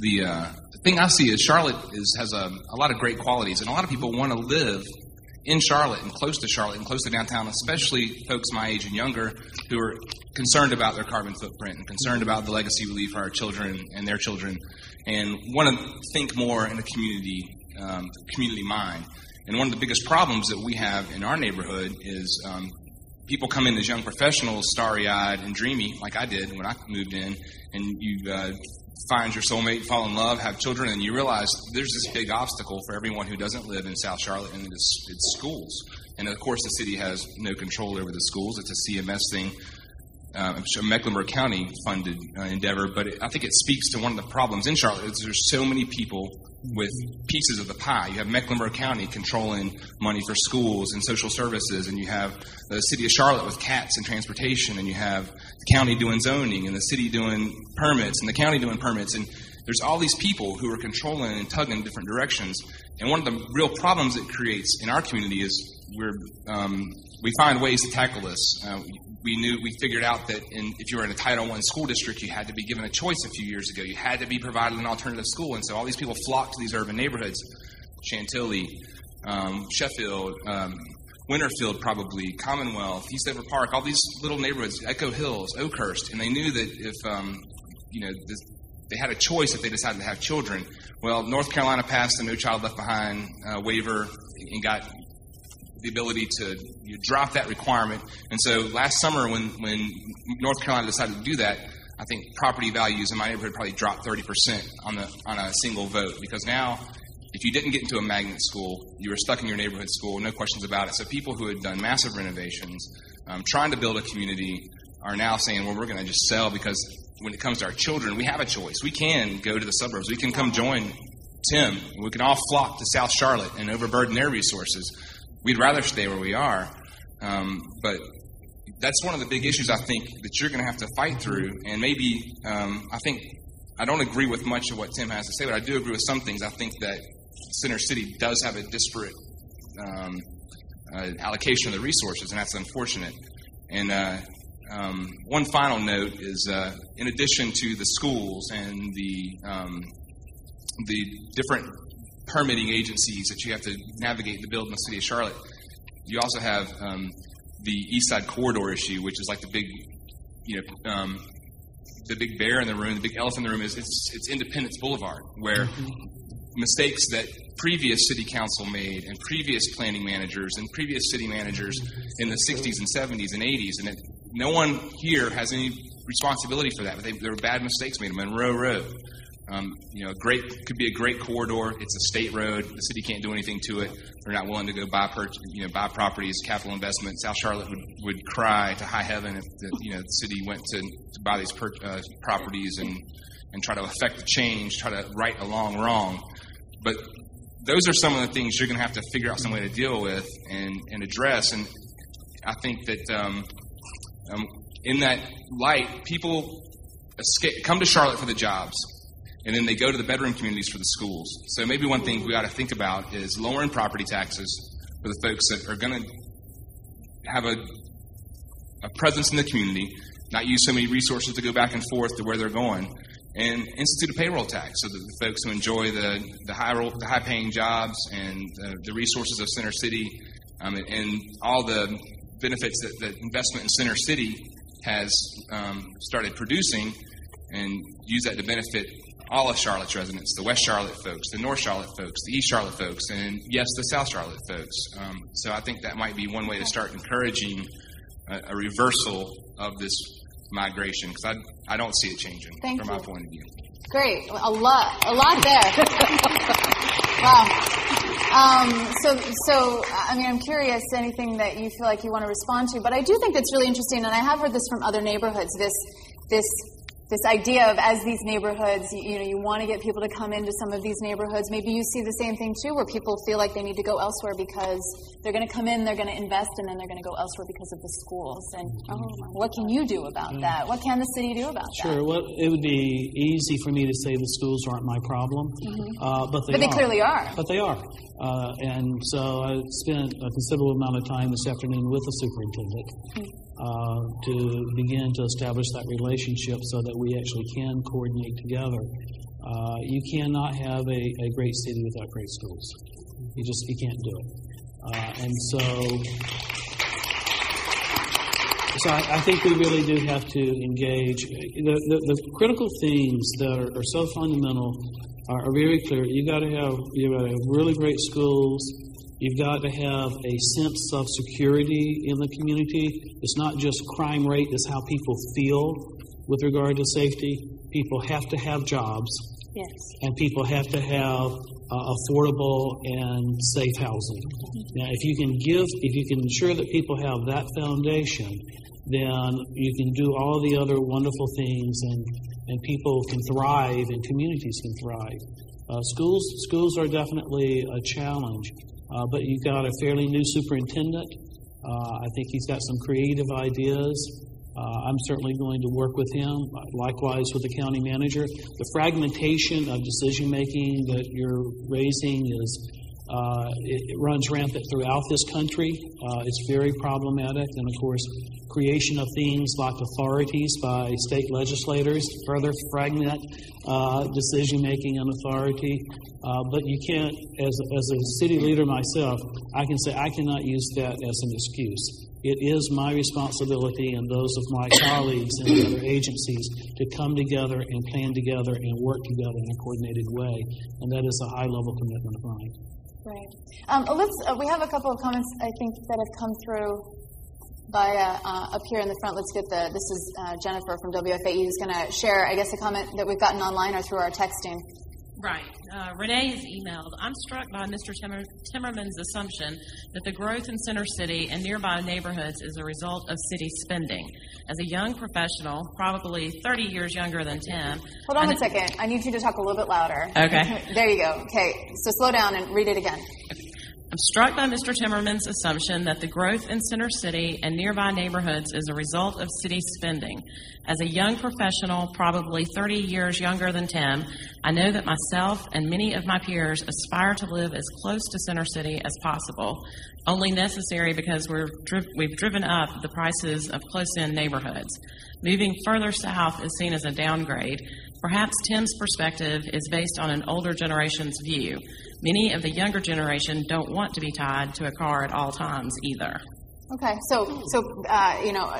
the uh, thing I see is Charlotte is has a, a lot of great qualities, and a lot of people want to live in Charlotte and close to Charlotte and close to downtown, especially folks my age and younger who are concerned about their carbon footprint and concerned about the legacy we leave for our children and their children, and want to think more in a community um, community mind. And one of the biggest problems that we have in our neighborhood is um, people come in as young professionals, starry eyed and dreamy, like I did when I moved in, and you uh, find your soulmate, fall in love, have children, and you realize there's this big obstacle for everyone who doesn't live in South Charlotte, and it's, it's schools. And of course, the city has no control over the schools, it's a CMS thing. uh, a Mecklenburg County funded uh, endeavor, but it, I think it speaks to one of the problems in Charlotte. Is there's so many people with pieces of the pie. You have Mecklenburg County controlling money for schools and social services, and you have the city of Charlotte with CATS and transportation, and you have the county doing zoning, and the city doing permits, and the county doing permits, and there's all these people who are controlling and tugging in different directions. And one of the real problems it creates in our community is we're um, we find ways to tackle this. Uh, we knew we figured out that in, if you were in a Title One school district, you had to be given a choice a few years ago. You had to be provided an alternative school, and so all these people flocked to these urban neighborhoods, Chantilly, um, Sheffield. Um, Winterfield, probably Commonwealth, East Eastover Park, all these little neighborhoods, Echo Hills, Oakhurst, and they knew that if um, you know this, they had a choice if they decided to have children. Well, North Carolina passed the No Child Left Behind uh, waiver and got the ability to you drop that requirement. And so last summer, when, when North Carolina decided to do that, I think property values in my neighborhood probably dropped 30% on, the, on a single vote because now if you didn't get into a magnet school, you were stuck in your neighborhood school, no questions about it. So people who had done massive renovations, um, trying to build a community, are now saying, well, we're going to just sell because when it comes to our children, we have a choice. We can go to the suburbs. We can come join Tim. We can all flock to South Charlotte and overburden their resources. We'd rather stay where we are. Um, but that's one of the big issues I think that you're going to have to fight through. And maybe um, I think I don't agree with much of what Tim has to say, but I do agree with some things. I think that Center City does have a disparate um, uh, allocation of the resources, and that's unfortunate. And uh, um, one final note is, uh, in addition to the schools and the um, the different permitting agencies that you have to navigate to build in the city of Charlotte. You also have um, the East Side Corridor issue, which is like the big, you know, um, the big bear in the room, the big elephant in the room is it's, it's Independence Boulevard, where mm-hmm. mistakes that previous city council made and previous planning managers and previous city managers in the 60s and 70s and 80s, and it, no one here has any responsibility for that. But they, there were bad mistakes made. On Monroe Road, um, you know, great could be a great corridor. It's a state road. The city can't do anything to it. They're not willing to go buy you know buy properties, capital investment. South Charlotte would, would cry to high heaven if the, you know the city went to, to buy these per, uh, properties and and try to affect the change, try to right a long wrong. But those are some of the things you're going to have to figure out some way to deal with and, and address. And I think that um, um, in that light, people escape, come to Charlotte for the jobs and then they go to the bedroom communities for the schools. So maybe one thing we ought to think about is lowering property taxes for the folks that are going to have a, a presence in the community, not use so many resources to go back and forth to where they're going, and institute a payroll tax so that the folks who enjoy the, the high the high paying jobs and uh, the resources of Center City um, and, and, all the benefits that, that investment in Center City has um, started producing and use that to benefit all of Charlotte's residents, the West Charlotte folks, the North Charlotte folks, the East Charlotte folks, and yes, the South Charlotte folks. Um, so I think that might be one way to start encouraging a, a reversal of this migration because I, I don't see it changing Thank from you. my point of view. Great, a lot, a lot there. (laughs) wow. Um, so, so I mean, I'm curious. Anything that you feel like you want to respond to, but I do think that's really interesting, and I have heard this from other neighborhoods. This, this this idea of as these neighborhoods, you, you, know, you want to get people to come into some of these neighborhoods. Maybe you see the same thing too, where people feel like they need to go elsewhere because they're going to come in, they're going to invest, and then they're going to go elsewhere because of the schools. And oh, what can you do about mm-hmm. that? What can the city do about sure. that? Sure. Well, it would be easy for me to say the schools aren't my problem, mm-hmm. uh, but they but they are. clearly are. But they are. Uh, and so I spent a considerable amount of time this afternoon with the superintendent. Mm-hmm uh, to begin to establish that relationship so that we actually can coordinate together. Uh, you cannot have a, a great city without great schools. You just you can't do it. Uh, and so, so I, I, think we really do have to engage. The, the, the critical themes that are, are so fundamental are, are, very clear. You got to have you got to have really great schools. You've got to have a sense of security in the community. It's not just crime rate, it's how people feel with regard to safety. People have to have jobs. Yes. and people have to have uh, affordable and safe housing. Now, if you can give, if you can ensure that people have that foundation, then you can do all the other wonderful things, and and people can thrive, and communities can thrive. Uh, schools schools are definitely a challenge, uh, but you've got a fairly new superintendent. Uh, I think he's got some creative ideas. Uh, I'm certainly going to work with him, likewise with the county manager. The fragmentation of decision making that you're raising is uh, it, it runs rampant throughout this country. Uh, it's very problematic, and of course, creation of things like authorities by state legislators further fragment uh, decision making and authority. Uh, but you can't, as, as a city leader myself, I can say I cannot use that as an excuse. It is my responsibility and those of my colleagues in the other agencies to come together and plan together and work together in a coordinated way. And that is a high level commitment of mine. Right. Um, let's. Uh, we have a couple of comments I think that have come through via uh, up here in the front. Let's get the. This is uh, Jennifer from WFAE who's going to share, I guess, a comment that we've gotten online or through our texting. Right. Uh, Renee has emailed. I'm struck by Mr. Timmer, Timmerman's assumption that the growth in Center City and nearby neighborhoods is a result of city spending. As a young professional, probably 30 years younger than Tim. Hold on a second. I need you to talk a little bit louder. Okay. there you go. Okay. So slow down and read it again. I'm struck by Mr. Timmerman's assumption that the growth in Center City and nearby neighborhoods is a result of city spending. As a young professional, probably 30 years younger than Tim, I know that myself and many of my peers aspire to live as close to Center City as possible, only necessary because we're, we've driven up the prices of close in neighborhoods. Moving further south is seen as a downgrade. Perhaps Tim's perspective is based on an older generation's view. Many of the younger generation don't want to be tied to a car at all times either. Okay. So, so uh, you know,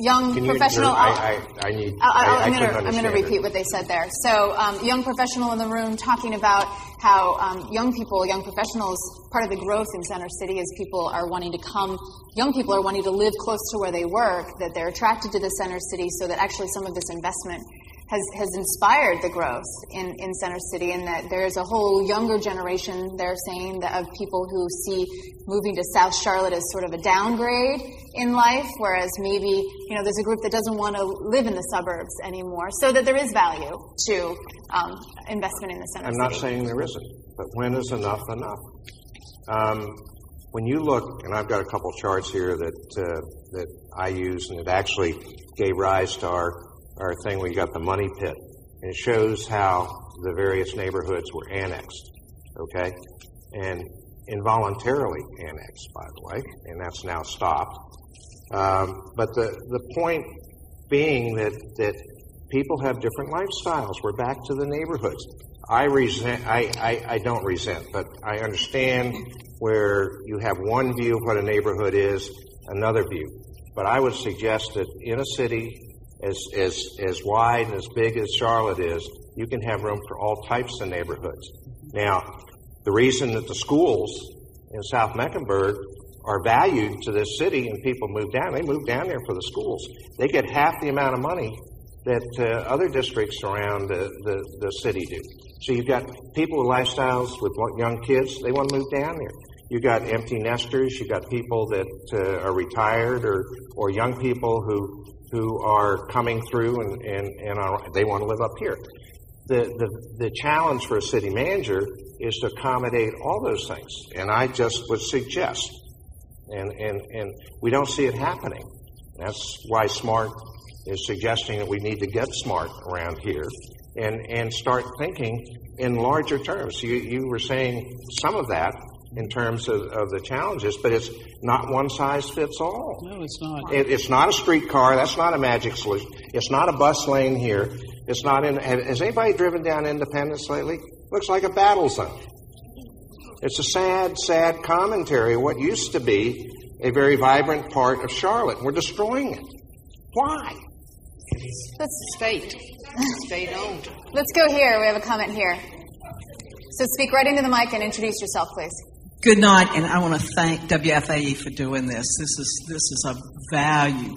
young Can you, professional. I, I, I need. I'll, I'll, I, I I'm going to I'm going to understand repeat it. what they said there. So, um, young professional in the room talking about how um, young people, young professionals, part of the growth in Center City is people are wanting to come. Young people are wanting to live close to where they work. That they're attracted to the Center City, so that actually some of this investment has, has inspired the growth in, in Center City, and that there's a whole younger generation, they're saying, that of people who see moving to South Charlotte as sort of a downgrade in life, whereas maybe, you know, there's a group that doesn't want to live in the suburbs anymore, so that there is value to um, investment in the Center I'm City. not saying there isn't, but when is enough enough? Um, when you look, and I've got a couple charts here that uh, that I use, and it actually gave rise to our our thing. We got the money pit, and it shows how the various neighborhoods were annexed. Okay, and involuntarily annexed, by the way, and that's now stopped. Um, but the the point being that that people have different lifestyles. We're back to the neighborhoods. I resent. I, I, I don't resent, but I understand where you have one view of what a neighborhood is, another view. But I would suggest that in a city as as as wide and as big as Charlotte is, you can have room for all types of neighborhoods. Now, the reason that the schools in South Mecklenburg are valued to this city and people move down, they move down there for the schools. They get half the amount of money that uh, other districts around the, the, the city do. So you've got people with lifestyles with young kids, they want to move down there. You've got empty nesters, you've got people that uh, are retired or, or young people who, who are coming through and, and, and are, they want to live up here. The, the, the challenge for a city manager is to accommodate all those things. And I just would suggest, and, and, and we don't see it happening. That's why SMART is suggesting that we need to get smart around here and, and start thinking in larger terms. You, you were saying some of that in terms of, of the challenges, but it's not one size fits all. No, it's not. It, it's not a streetcar. That's not a magic solution. It's not a bus lane here. It's not in. Has anybody driven down Independence lately? Looks like a battle zone. It's a sad, sad commentary of what used to be a very vibrant part of Charlotte. We're destroying it. Why? Let's, State. State owned. let's go here. We have a comment here. So speak right into the mic and introduce yourself, please. Good night, and I want to thank WFAE for doing this. This is this is of value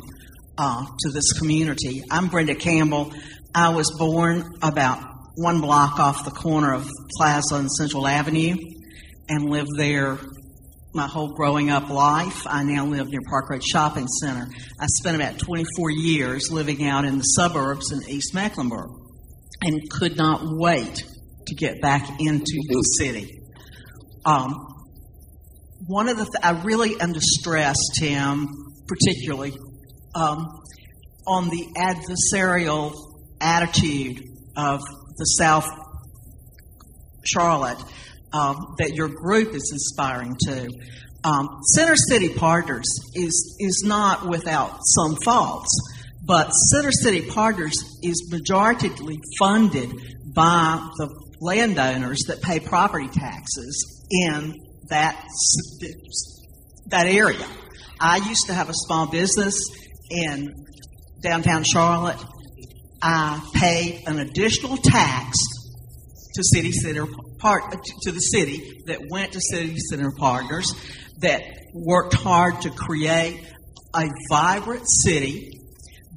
uh, to this community. I'm Brenda Campbell. I was born about one block off the corner of Plaza and Central Avenue and lived there my whole growing up life. I now live near Park Road Shopping Center. I spent about 24 years living out in the suburbs in East Mecklenburg and could not wait to get back into the city. Um, one of the th- I really am distressed, Tim, particularly um, on the adversarial attitude of the South Charlotte um, that your group is inspiring to. Um, Center City Partners is is not without some faults, but Center City Partners is majoritarily funded by the landowners that pay property taxes in that that area. I used to have a small business in downtown Charlotte. I paid an additional tax to city center part to the city that went to city center partners that worked hard to create a vibrant city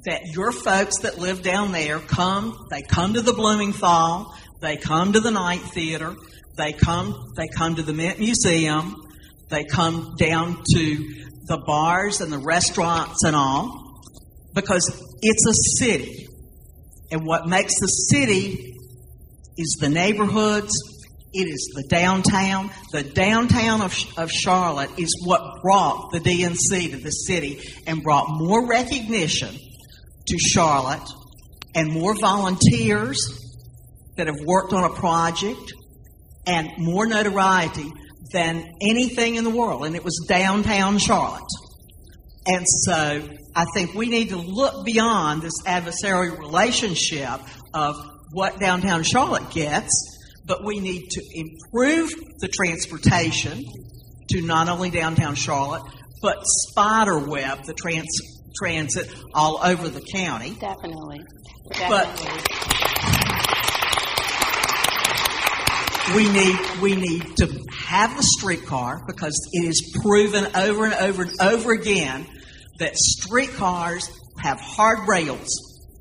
that your folks that live down there come they come to the Blumenthal, they come to the Knight Theater, they come they come to the Mint Museum, they come down to the bars and the restaurants and all because it's a city. And what makes the city is the neighborhoods, it is the downtown. The downtown of, of Charlotte is what brought the DNC to the city and brought more recognition to Charlotte and more volunteers that have worked on a project and more notoriety than anything in the world. And it was downtown Charlotte. And so I think we need to look beyond this adversarial relationship of what downtown Charlotte gets, but we need to improve the transportation to not only downtown Charlotte, but spiderweb the trans- transit all over the county. Definitely. But we need we need to have the streetcar because it is proven over and over and over again that streetcars have hard rails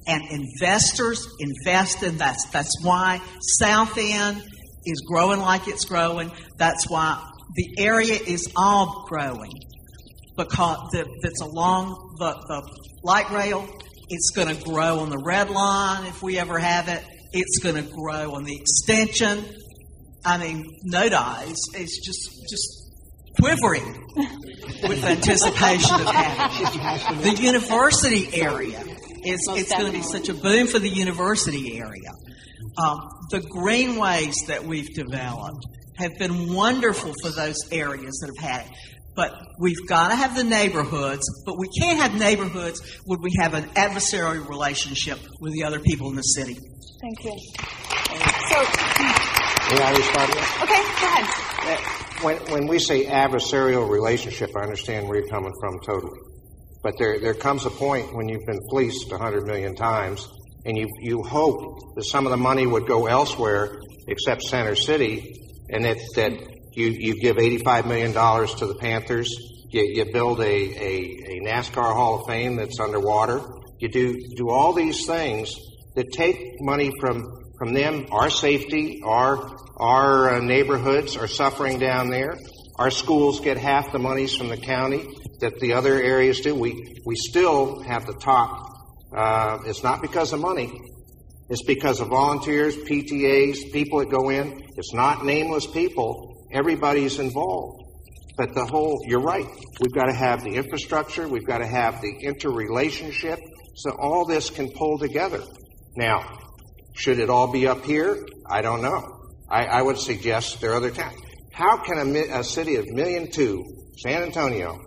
and investors invest in that. That's why South End is growing like it's growing. That's why the area is all growing because the, that's along the, the light rail. It's going to grow on the red line if we ever have it. It's going to grow on the extension. I mean, NoDa is, is just just quivering with anticipation of having. The university area is it's going to be such a boom for the university area. Um, the greenways that we've developed have been wonderful for those areas that have had it. But we've got to have the neighborhoods, but we can't have neighborhoods when we have an adversarial relationship with the other people in the city. Thank you. So, May I respond okay, go ahead. Uh, when, when we say adversarial relationship, I understand where you're coming from totally. But there, there comes a point when you've been fleeced a hundred million times and you, you hope that some of the money would go elsewhere except Center City and that, that you, you give $85 million to the Panthers. You, you build a, a, a NASCAR Hall of Fame that's underwater. You do, do all these things that take money from, from them, our safety, our, our uh, neighborhoods are suffering down there. Our schools get half the monies from the county that the other areas do. We, we still have the top. Uh, it's not because of money. It's because of volunteers, PTAs, people that go in. It's not nameless people. Everybody's involved. But the whole, you're right. We've got to have the infrastructure. We've got to have the interrelationship. So all this can pull together. Now, should it all be up here? I don't know. I, I would suggest there are other towns. How can a, a city of million two, San Antonio,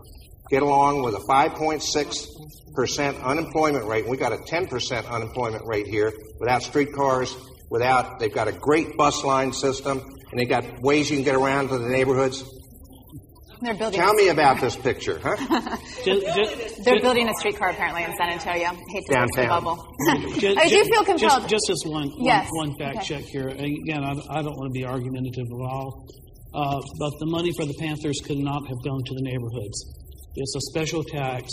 get along with a 5.6% unemployment rate? We got a 10% unemployment rate here without streetcars, without, they've got a great bus line system, and they've got ways you can get around to the neighborhoods. They're building. Tell me about this picture, huh? (laughs) Ju- ju- They're ju- building a streetcar apparently in San Antonio. Hate to burst the Downtown. bubble. ju- (laughs) I do ju- feel compelled. Just, just as one, one- Yes. one fact Okay. check here. Again, I, I don't want to be argumentative at all, uh, but the money for the Panthers could not have gone to the neighborhoods. It's a special tax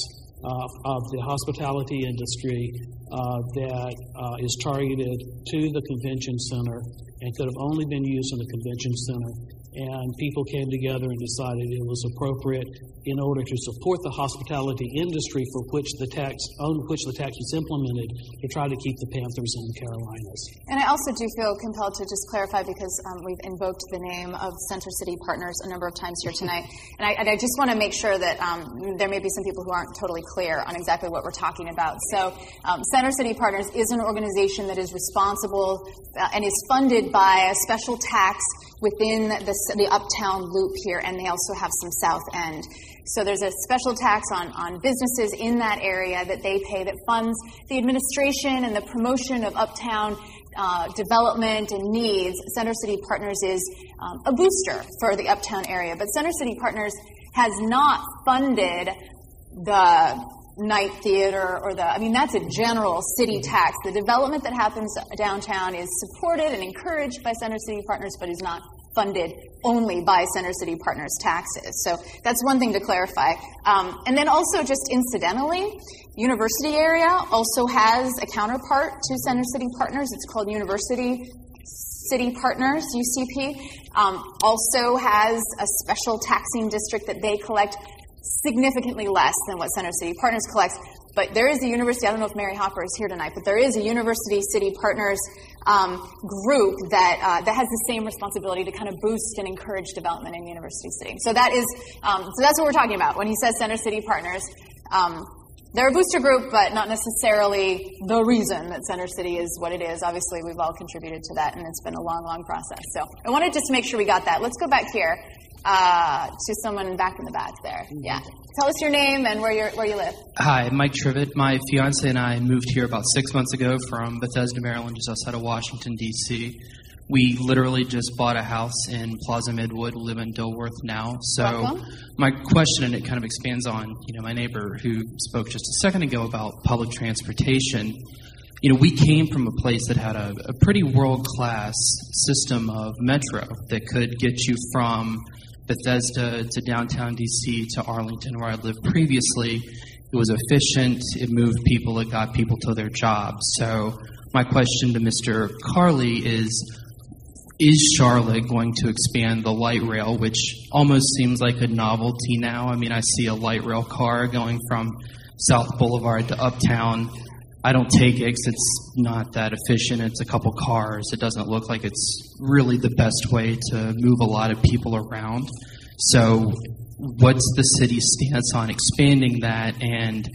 uh, of the hospitality industry uh, that uh, is targeted to the convention center and could have only been used in the convention center and people came together and decided it was appropriate in order to support the hospitality industry for which the tax on which the tax was implemented to try to keep the Panthers in the Carolinas. And I also do feel compelled to just clarify because um, we've invoked the name of Center City Partners a number of times here tonight, and I, and I just want to make sure that um, there may be some people who aren't totally clear on exactly what we're talking about. So, um, Center City Partners is an organization that is responsible uh, and is funded by a special tax within the, the uptown loop here, and they also have some south end. So there's a special tax on, on businesses in that area that they pay that funds the administration and the promotion of uptown uh, development and needs. Center City Partners is um, a booster for the uptown area, but Center City Partners has not funded the Knight Theater or the, I mean, that's a general city tax. The development that happens downtown is supported and encouraged by Center City Partners, but is not funded only by Center City Partners taxes. So that's one thing to clarify. Um, and then also, just incidentally, University area also has a counterpart to Center City Partners. It's called University City Partners, UCP. Um, also has a special taxing district that they collect significantly less than what Center City Partners collects. But there is a university, I don't know if Mary Hopper is here tonight, but there is a University City Partners um, group that, uh, that has the same responsibility to kind of boost and encourage development in University City. So that is, um, so that's what we're talking about when he says Center City Partners. Um, they're a booster group, but not necessarily the reason that Center City is what it is. Obviously, we've all contributed to that, and it's been a long, long process. So I wanted just to make sure we got that. Let's go back here uh, to someone back in the back there. Yeah. Tell us your name and where, you where you live. Hi, Mike Trivett. My fiance and I moved here about six months ago from Bethesda, Maryland, just outside of Washington, D.C. We literally just bought a house in Plaza Midwood, live in Dilworth now. So Welcome. my question, and it kind of expands on, you know, my neighbor who spoke just a second ago about public transportation. You know, we came from a place that had a, a pretty world class system of metro that could get you from Bethesda to downtown DC to Arlington, where I lived previously. It was efficient, it moved people, it got people to their jobs. So, my question to Mr. Carlee is Is Charlotte going to expand the light rail, which almost seems like a novelty now? I mean, I see a light rail car going from South Boulevard to Uptown. I don't take it because it's not that efficient. It's a couple cars. It doesn't look like it's really the best way to move a lot of people around. So, what's the city's stance on expanding that? And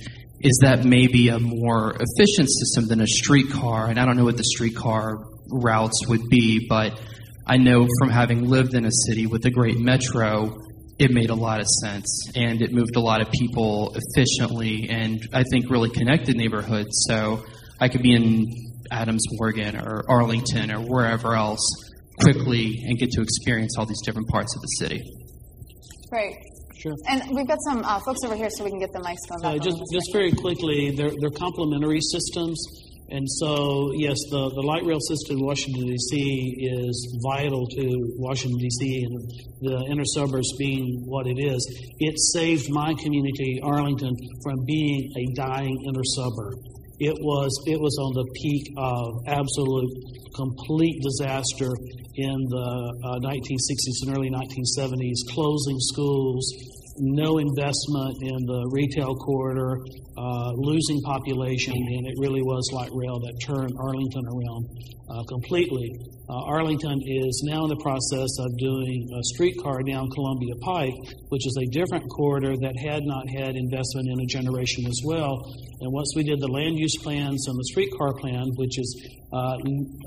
is that maybe a more efficient system than a streetcar? And I don't know what the streetcar routes would be, but I know from having lived in a city with a great metro, it made a lot of sense and it moved a lot of people efficiently and I think really connected neighborhoods. So I could be in Adams Morgan or Arlington or wherever else quickly and get to experience all these different parts of the city. Great. Sure. And we've got some uh, folks over here so we can get the mics going. Uh, just, just very quickly, they're, they're complementary systems. And so, yes, the, the light rail system in Washington, D.C. is vital to Washington, D.C., and the inner suburbs being what it is. It saved my community, Arlington, from being a dying inner suburb. It was, it was on the peak of absolute, complete disaster in the uh, 1960s and early 1970s, closing schools, no investment in the retail corridor, uh, losing population, and it really was light rail that turned Arlington around uh, completely. Uh, Arlington is now in the process of doing a streetcar down Columbia Pike, which is a different corridor that had not had investment in a generation as well. And once we did the land use plans and the streetcar plan, which is uh,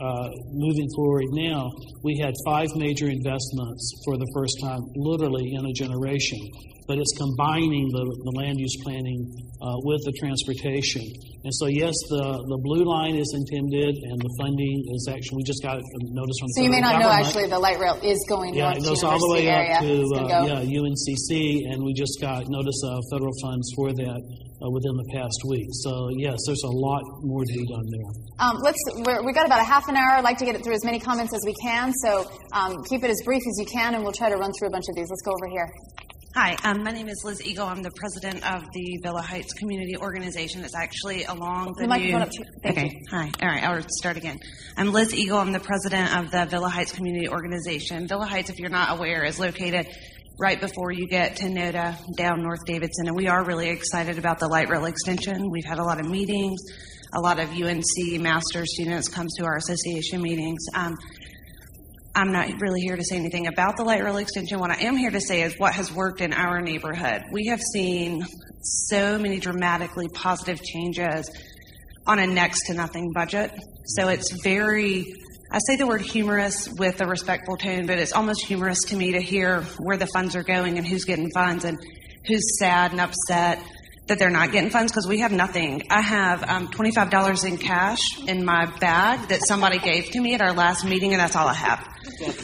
uh, moving forward now, we had five major investments for the first time, literally in a generation. But it's combining the, the land use planning uh, with the transportation. And so, yes, the, the blue line is intended, and the funding is actually, we just got a notice from the So you may not know government. actually the light rail is going Yeah, north it to goes all the way University area. up to It's uh, gonna go- yeah UNCC, and we just got notice of federal funds for that uh, within the past week. So yes, there's a lot more to be done there. Um, let's. We're, we got about a half an hour. I'd like to get it through as many comments as we can. So um, keep it as brief as you can, and we'll try to run through a bunch of these. Let's go over here. Hi, um, my name is Liz Eagle. I'm the president of the Villa Heights Community Organization. It's actually along the, The microphone new. up to- thank okay, you. hi. All right, I'll start again. I'm Liz Eagle. I'm the president of the Villa Heights Community Organization. Villa Heights, if you're not aware, is located right before you get to NoDa down North Davidson, and we are really excited about the light rail extension. We've had a lot of meetings. A lot of UNC master students come to our association meetings. Um, I'm not really here to say anything about the light rail extension. What I am here to say is what has worked in our neighborhood. We have seen so many dramatically positive changes on a next to nothing budget. So it's very, I say the word humorous with a respectful tone, but it's almost humorous to me to hear where the funds are going and who's getting funds and who's sad and upset that they're not getting funds because we have nothing. I have um, $25 in cash in my bag that somebody gave to me at our last meeting, and that's all I have.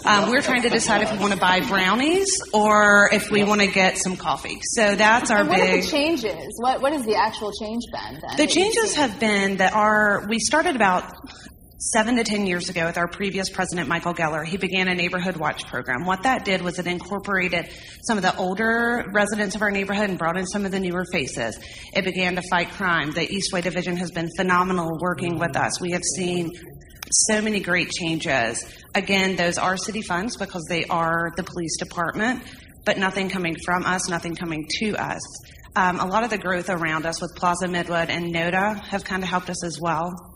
Um, we're trying to decide if we want to buy brownies or if we want to get some coffee. So that's our And what are big. the changes? What what has the actual change been then? The changes have been that our we started about seven to ten years ago with our previous president Michael Geller. He began a neighborhood watch program. What that did was it incorporated some of the older residents of our neighborhood and brought in some of the newer faces. It began to fight crime. The Eastway Division has been phenomenal working with us. We have seen so many great changes. Again, those are city funds because they are the police department, but nothing coming from us, nothing coming to us. Um, a lot of the growth around us with Plaza Midwood and NoDa have kind of helped us as well.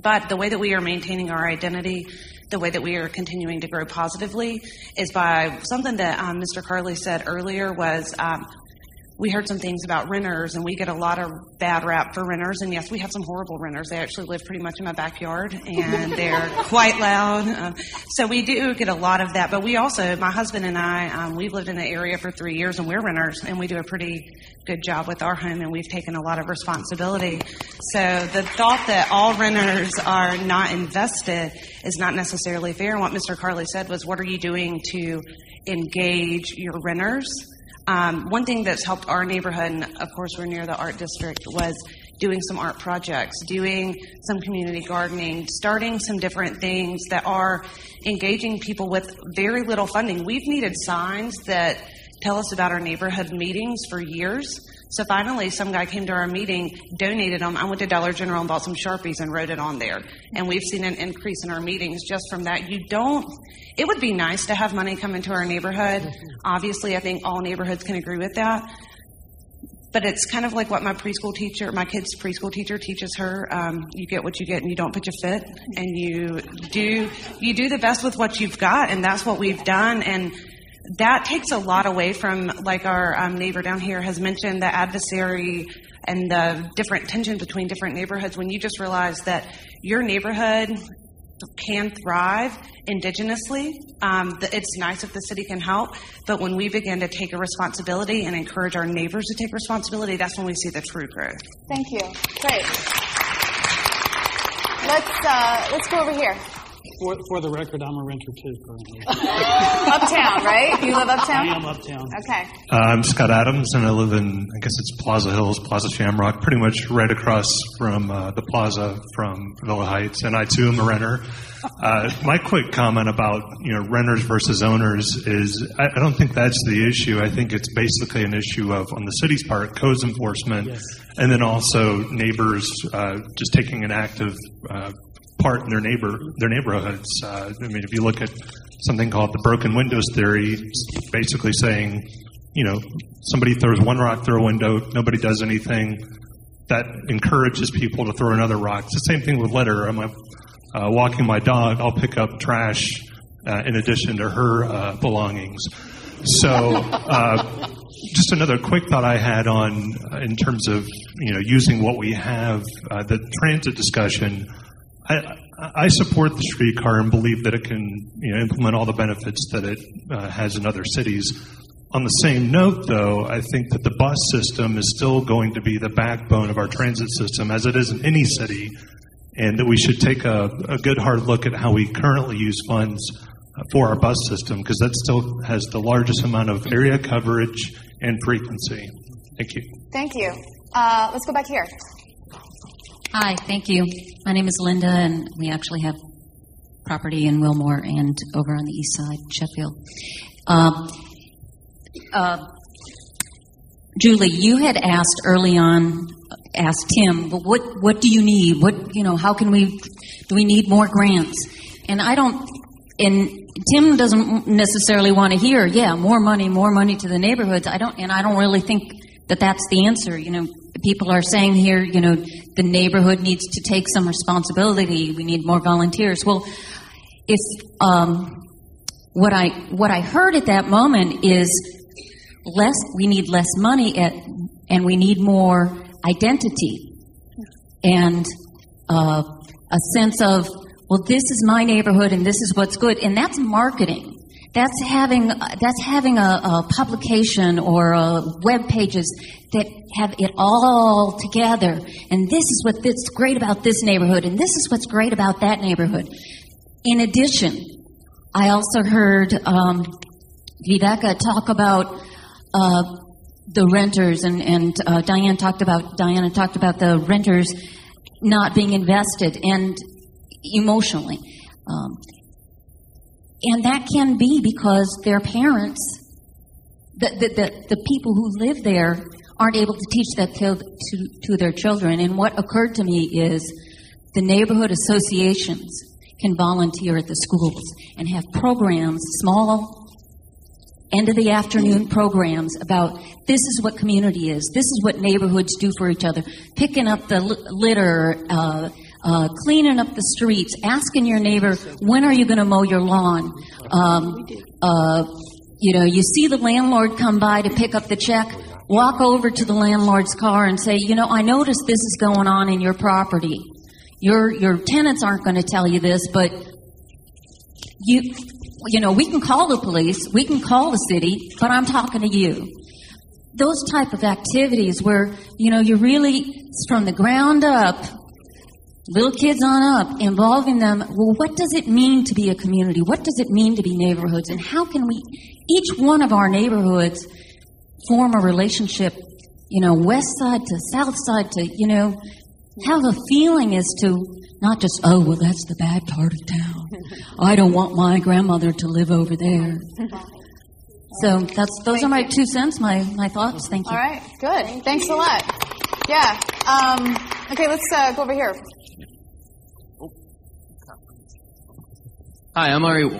But the way that we are maintaining our identity, the way that we are continuing to grow positively, is by something that um, Mr. Carlee said earlier was um, we heard some things about renters, and we get a lot of bad rap for renters. And yes, we have some horrible renters. They actually live pretty much in my backyard, and (laughs) they're quite loud. Um, so we do get a lot of that. But we also, my husband and I, um, we've lived in the area for three years, and we're renters, and we do a pretty good job with our home, and we've taken a lot of responsibility. So the thought that all renters are not invested is not necessarily fair. And what Mr. Carlee said was, what are you doing to engage your renters? Um, one thing that's helped our neighborhood, and of course we're near the art district, was doing some art projects, doing some community gardening, starting some different things that are engaging people with very little funding. We've needed signs that tell us about our neighborhood meetings for years. So finally, some guy came to our meeting, donated them. I went to Dollar General and bought some Sharpies and wrote it on there. And we've seen an increase in our meetings just from that. You don't, it would be nice to have money come into our neighborhood. Obviously, I think all neighborhoods can agree with that. But it's kind of like what my preschool teacher, my kid's preschool teacher teaches her. Um, you get what you get and you don't put your fit. And you do, you do the best with what you've got. And that's what we've done. And that takes a lot away from, like our um, neighbor down here has mentioned, the adversary and the different tension between different neighborhoods. When you just realize that your neighborhood can thrive indigenously, um, it's nice if the city can help. But when we begin to take a responsibility and encourage our neighbors to take responsibility, that's when we see the true growth. Thank you. Great. Let's uh, let's go over here. For, for the record, I'm a renter too currently. (laughs) Uptown, right? You live uptown? I am uptown. Okay. Uh, I'm Scott Adams, and I live in, I guess it's Plaza Hills, Plaza Shamrock, pretty much right across from uh, the plaza from Villa Heights. And I too am a renter. Uh, my quick comment about you know renters versus owners is I, I don't think that's the issue. I think it's basically an issue of on the city's part codes enforcement, and then also neighbors uh, just taking an active uh, in their neighbor their neighborhoods. Uh, I mean, if you look at something called the broken windows theory, it's basically saying, you know, somebody throws one rock through a window, nobody does anything. That encourages people to throw another rock. It's the same thing with litter. I'm uh, walking my dog. I'll pick up trash uh, in addition to her uh, belongings. So, uh, just another quick thought I had on, uh, in terms of you know using what we have, uh, the transit discussion. I, I support the streetcar and believe that it can you know, implement all the benefits that it uh, has in other cities. On the same note, though, I think that the bus system is still going to be the backbone of our transit system, as it is in any city, and that we should take a, a good hard look at how we currently use funds uh, for our bus system, because that still has the largest amount of area coverage and frequency. Thank you. Thank you. Uh, let's go back here. Hi, thank you. My name is Linda, and we actually have property in Wilmore and over on the east side, Sheffield. Um, uh, Julie, you had asked early on, asked Tim, well, what what do you need? What you know? How can we? Do we need more grants? And I don't. And Tim doesn't necessarily want to hear, yeah, more money, more money to the neighborhoods. I don't, and I don't really think that that's the answer. You know, people are saying here, you know, the neighborhood needs to take some responsibility. We need more volunteers. Well, if um, what I what I heard at that moment is less, we need less money at, and we need more identity and uh, a sense of well, this is my neighborhood and this is what's good, and that's marketing. That's having that's having a, a publication or a web pages that have it all together. And this is what that's great about this neighborhood, and this is what's great about that neighborhood. In addition, I also heard um, Vivica talk about uh, the renters, and, and uh, Diane talked about Diana talked about the renters not being invested and emotionally. Um, and that can be because their parents, the, the, the, the, people who live there, aren't able to teach that to, to, to their children. And what occurred to me is the neighborhood associations can volunteer at the schools and have programs, small end of the afternoon programs about this is what community is, this is what neighborhoods do for each other, picking up the litter, uh, uh, cleaning up the streets, asking your neighbor, when are you going to mow your lawn? Um, uh, you know, you see the landlord come by to pick up the check, walk over to the landlord's car and say, you know, I noticed this is going on in your property. Your, your tenants aren't going to tell you this, but you, you know, we can call the police, we can call the city, but I'm talking to you. Those type of activities where, you know, you're really from the ground up little kids on up, involving them. Well, what does it mean to be a community? What does it mean to be neighborhoods? And how can we, each one of our neighborhoods, form a relationship, you know, west side to south side to, you know, how the feeling is to not just, oh, well, that's the bad part of town. I don't want my grandmother to live over there. So that's those Thank are my you. two cents, my, my thoughts. Thank you. All right, good. Thanks a lot. Yeah. Um, okay, let's uh, go over here. Hi, I'm Ari.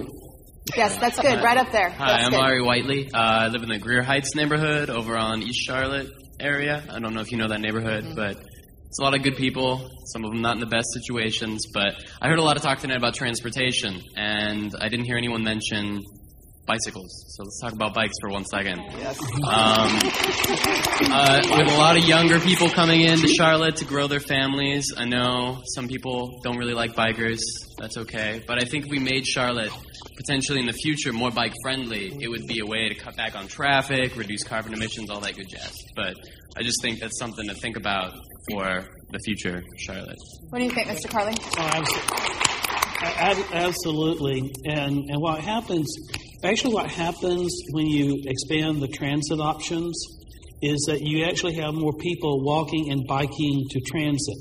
Yes, that's good. Right up there. Hi, that's I'm good. Ari Whiteley. Uh, I live in the Grier Heights neighborhood over on East Charlotte area. I don't know if you know that neighborhood, mm-hmm. but it's a lot of good people. Some of them not in the best situations. But I heard a lot of talk tonight about transportation, and I didn't hear anyone mention bicycles. So let's talk about bikes for one second. Yes. Um, uh, with a lot of younger people coming in to Charlotte to grow their families, I know some people don't really like bikers. That's okay. But I think if we made Charlotte potentially in the future more bike friendly, it would be a way to cut back on traffic, reduce carbon emissions, all that good jazz. But I just think that's something to think about for the future Charlotte. What do you think, Mr. Carlee? Oh, absolutely. And, and what happens Actually, what happens when you expand the transit options is that you actually have more people walking and biking to transit.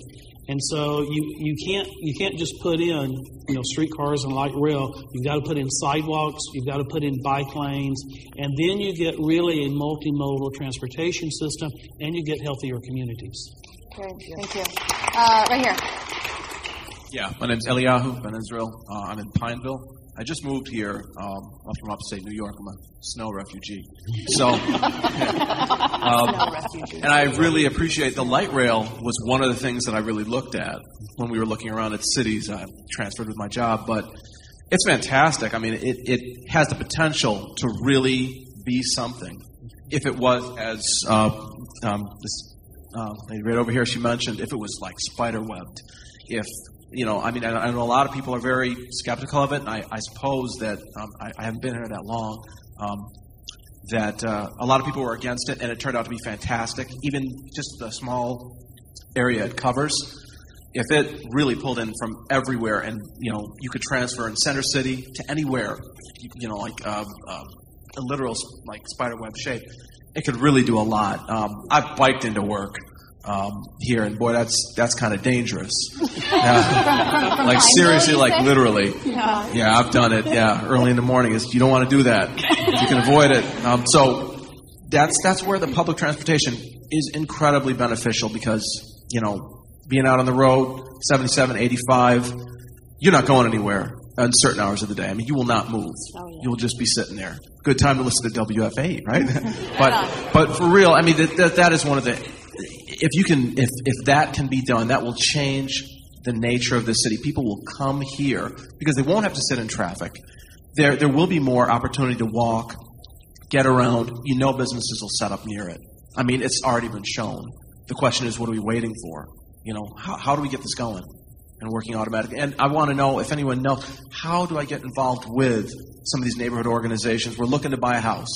And so you, you can't you can't just put in you know streetcars and light rail. You've got to put in sidewalks. You've got to put in bike lanes, and then you get really a multimodal transportation system, and you get healthier communities. Great, thank you. Uh, right here. Yeah, my name's Eliyahu Ben Israel. Uh, I'm in Pineville. I just moved here um, from upstate New York. I'm a snow refugee. So, (laughs) um, and I really appreciate the light rail was one of the things that I really looked at when we were looking around at cities. I transferred with my job, but it's fantastic. I mean, it, it has the potential to really be something. If it was, as uh, um, this uh, lady right over here, she mentioned, if it was like spider webbed, if you know, I mean, I, I, know a lot of people are very skeptical of it, and I, I suppose that um, I, I, haven't been here that long. Um, that uh, a lot of people were against it, and it turned out to be fantastic. Even just the small area it covers, if it really pulled in from everywhere, and you know, you could transfer in Center City to anywhere, you, you know, like uh, uh, a literal like spider web shape, it could really do a lot. Um, I've biked into work um, here, and boy, that's that's kind of dangerous. Yeah. like seriously, like literally. Yeah. yeah, I've done it. Yeah, early in the morning is you don't want to do that if you can avoid it. Um, so that's that's where the public transportation is incredibly beneficial because you know being out on the road 77 85 you're not going anywhere on certain hours of the day i mean you will not move you will just be sitting there good time to listen to wfa right (laughs) but but for real i mean that, that, that is one of the if you can if if that can be done that will change the nature of the city people will come here because they won't have to sit in traffic there there will be more opportunity to walk get around, you know businesses will set up near it. I mean, it's already been shown. The question is, what are we waiting for? You know, how, how do we get this going and working automatically? And I want to know if anyone knows, how do I get involved with some of these neighborhood organizations? We're looking to buy a house.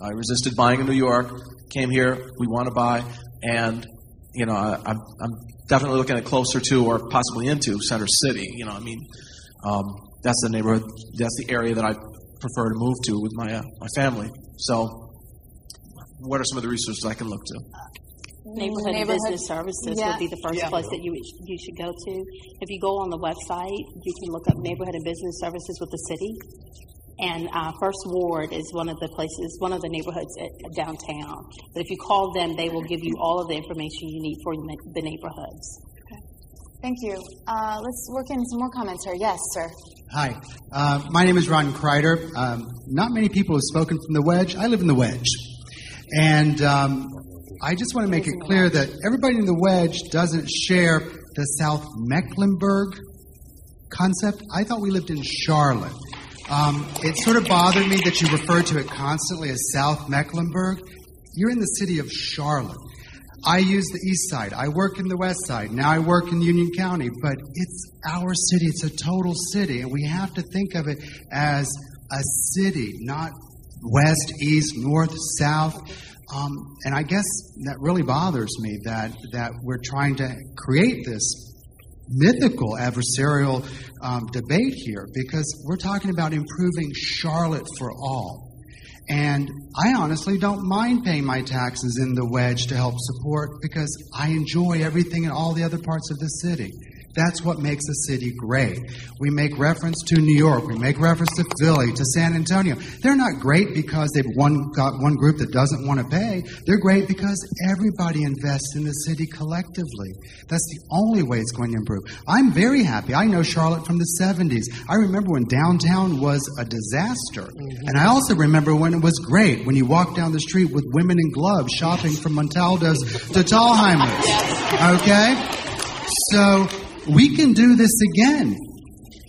I resisted buying in New York, came here, we want to buy, and, you know, I, I'm, I'm definitely looking at closer to or possibly into Center City. You know, I mean, um, that's the neighborhood, that's the area that I prefer to move to with my, uh, my family. So, what are some of the resources I can look to? Neighborhood, and Business Services Yeah. would be the first Yeah. place that you you should go to. If you go on the website, you can look up Neighborhood and Business Services with the city. And uh, First Ward is one of the places, one of the neighborhoods at, downtown. But if you call them, they will give you all of the information you need for the the neighborhoods. Thank you. Uh, let's work in some more comments here. Yes, sir. Hi, uh, my name is Ron Kreider. Um, not many people have spoken from the Wedge. I live in the Wedge. And um, I just want to make it clear that everybody in the Wedge doesn't share the South Mecklenburg concept. I thought we lived in Charlotte. Um, it sort of bothered me that you referred to it constantly as South Mecklenburg. You're in the city of Charlotte. I use the east side. I work in the west side. Now I work in Union County, but it's our city. It's a total city, and we have to think of it as a city, not west, east, north, south. Um, and I guess that really bothers me that that we're trying to create this mythical adversarial um, debate here because we're talking about improving Charlotte for all. And I honestly don't mind paying my taxes in the wedge to help support because I enjoy everything in all the other parts of the city. That's what makes a city great. We make reference to New York, we make reference to Philly, to San Antonio. They're not great because they've one got one group that doesn't want to pay. They're great because everybody invests in the city collectively. That's the only way it's going to improve. I'm very happy. I know Charlotte from the 70s. I remember when downtown was a disaster. Mm-hmm. And I also remember when it was great, when you walked down the street with women in gloves shopping from Montaldo's to Thalhimers. (laughs) Okay? So we can do this again.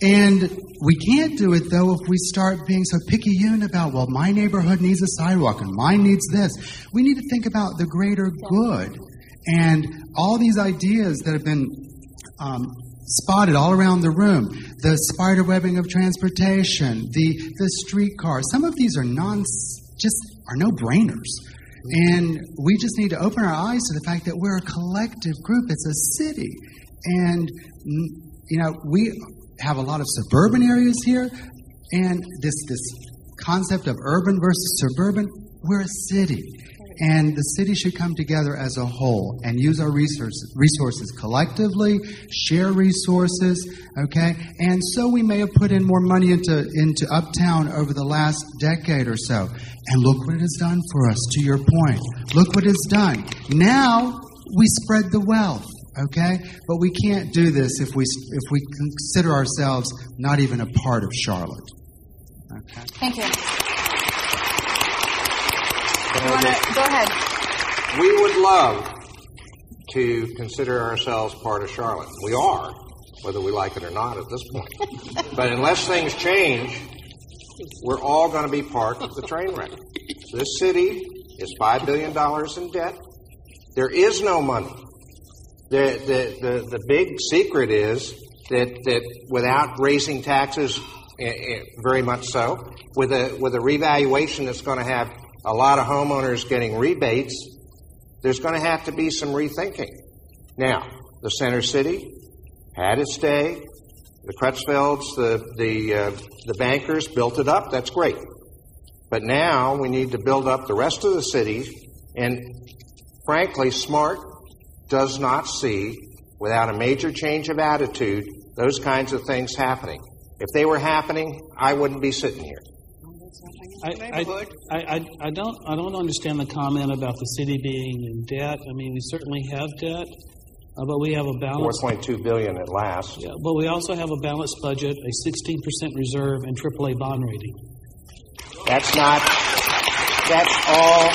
And we can't do it though if we start being so picayune about, well, my neighborhood needs a sidewalk and mine needs this. We need to think about the greater good. And all these ideas that have been um, spotted all around the room the spider webbing of transportation, the, the streetcar, some of these are non, just are no brainers. And we just need to open our eyes to the fact that we're a collective group. It's a city. And, mm, you know, we have a lot of suburban areas here. And this, this concept of urban versus suburban, we're a city. And the city should come together as a whole and use our resources, resources collectively, share resources, okay? And so we may have put in more money into, into Uptown over the last decade or so. And look what it has done for us, to your point. Look what it's done. Now we spread the wealth, okay? But we can't do this if we, if we consider ourselves not even a part of Charlotte. Okay. Thank you. You wanna, go ahead. We would love to consider ourselves part of Charlotte. We are, whether we like it or not at this point. (laughs) but unless things change, we're all going to be part of the train wreck. This city is $5 billion in debt. There is no money. The, the, the, the big secret is that, that without raising taxes, eh, eh, very much so, with a, with a revaluation that's going to have a lot of homeowners getting rebates, there's going to have to be some rethinking. Now, the center city had its day. The Crutchfields, the the uh, the bankers built it up. That's great. But now we need to build up the rest of the city And frankly, Smart does not see, without a major change of attitude, those kinds of things happening. If they were happening, I wouldn't be sitting here. I, I, I, I- don't I don't understand the comment about the city being in debt. I mean, we certainly have debt, uh, but we have a balance. 4.2 billion at last. Yeah, but we also have a balanced budget, a 16% reserve, and AAA bond rating. That's not, that's all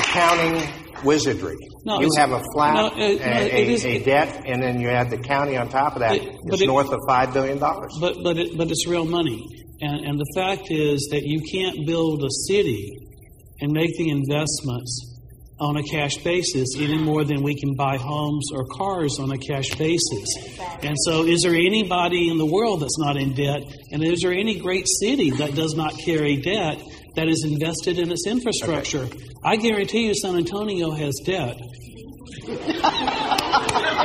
accounting wizardry. No, You have a flat, no, it- no, a, it is- a, a debt, and then you add the county on top of that. It- It's it- north of $5 billion. But but it, but it's real money, and and the fact is that you can't build a city and make the investments on a cash basis any more than we can buy homes or cars on a cash basis. And so, is there anybody in the world that's not in debt? And is there any great city that does not carry debt that is invested in its infrastructure? I guarantee you, San Antonio has debt.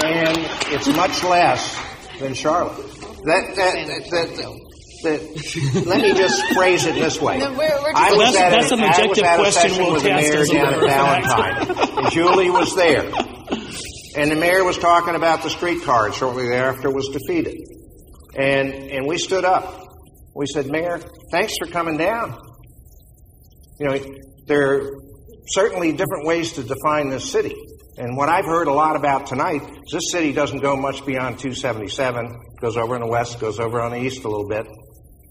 and it's much less than Charlotte. That, that, that, that, that- let me just phrase it this way. No, we're- we're I was That's- at that's a, an I was objective question session we'll with the mayor down at. Ballantyne, and Julie was there. And the mayor was talking about the streetcar, and shortly thereafter was defeated. And, and we stood up. We said, Mayor, thanks for coming down. You know, there are certainly different ways to define this city. And what I've heard a lot about tonight is this city doesn't go much beyond 277, goes over on the west, goes over on the east a little bit.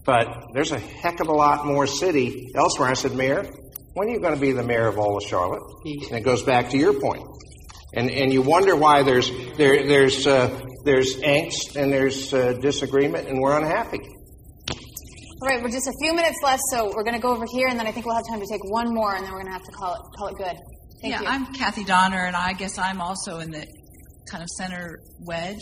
But there's a heck of a lot more city elsewhere. I said, Mayor, when are you going to be the mayor of all of Charlotte? And it goes back to your point. And, and you wonder why there's, there, there's, uh, there's angst and there's uh, disagreement and we're unhappy. All right, we're just a few minutes left, so we're going to go over here, and then I think we'll have time to take one more, and then we're going to have to call it call it good. Thank yeah, you. I'm Kathy Donner, and I guess I'm also in the kind of center wedge.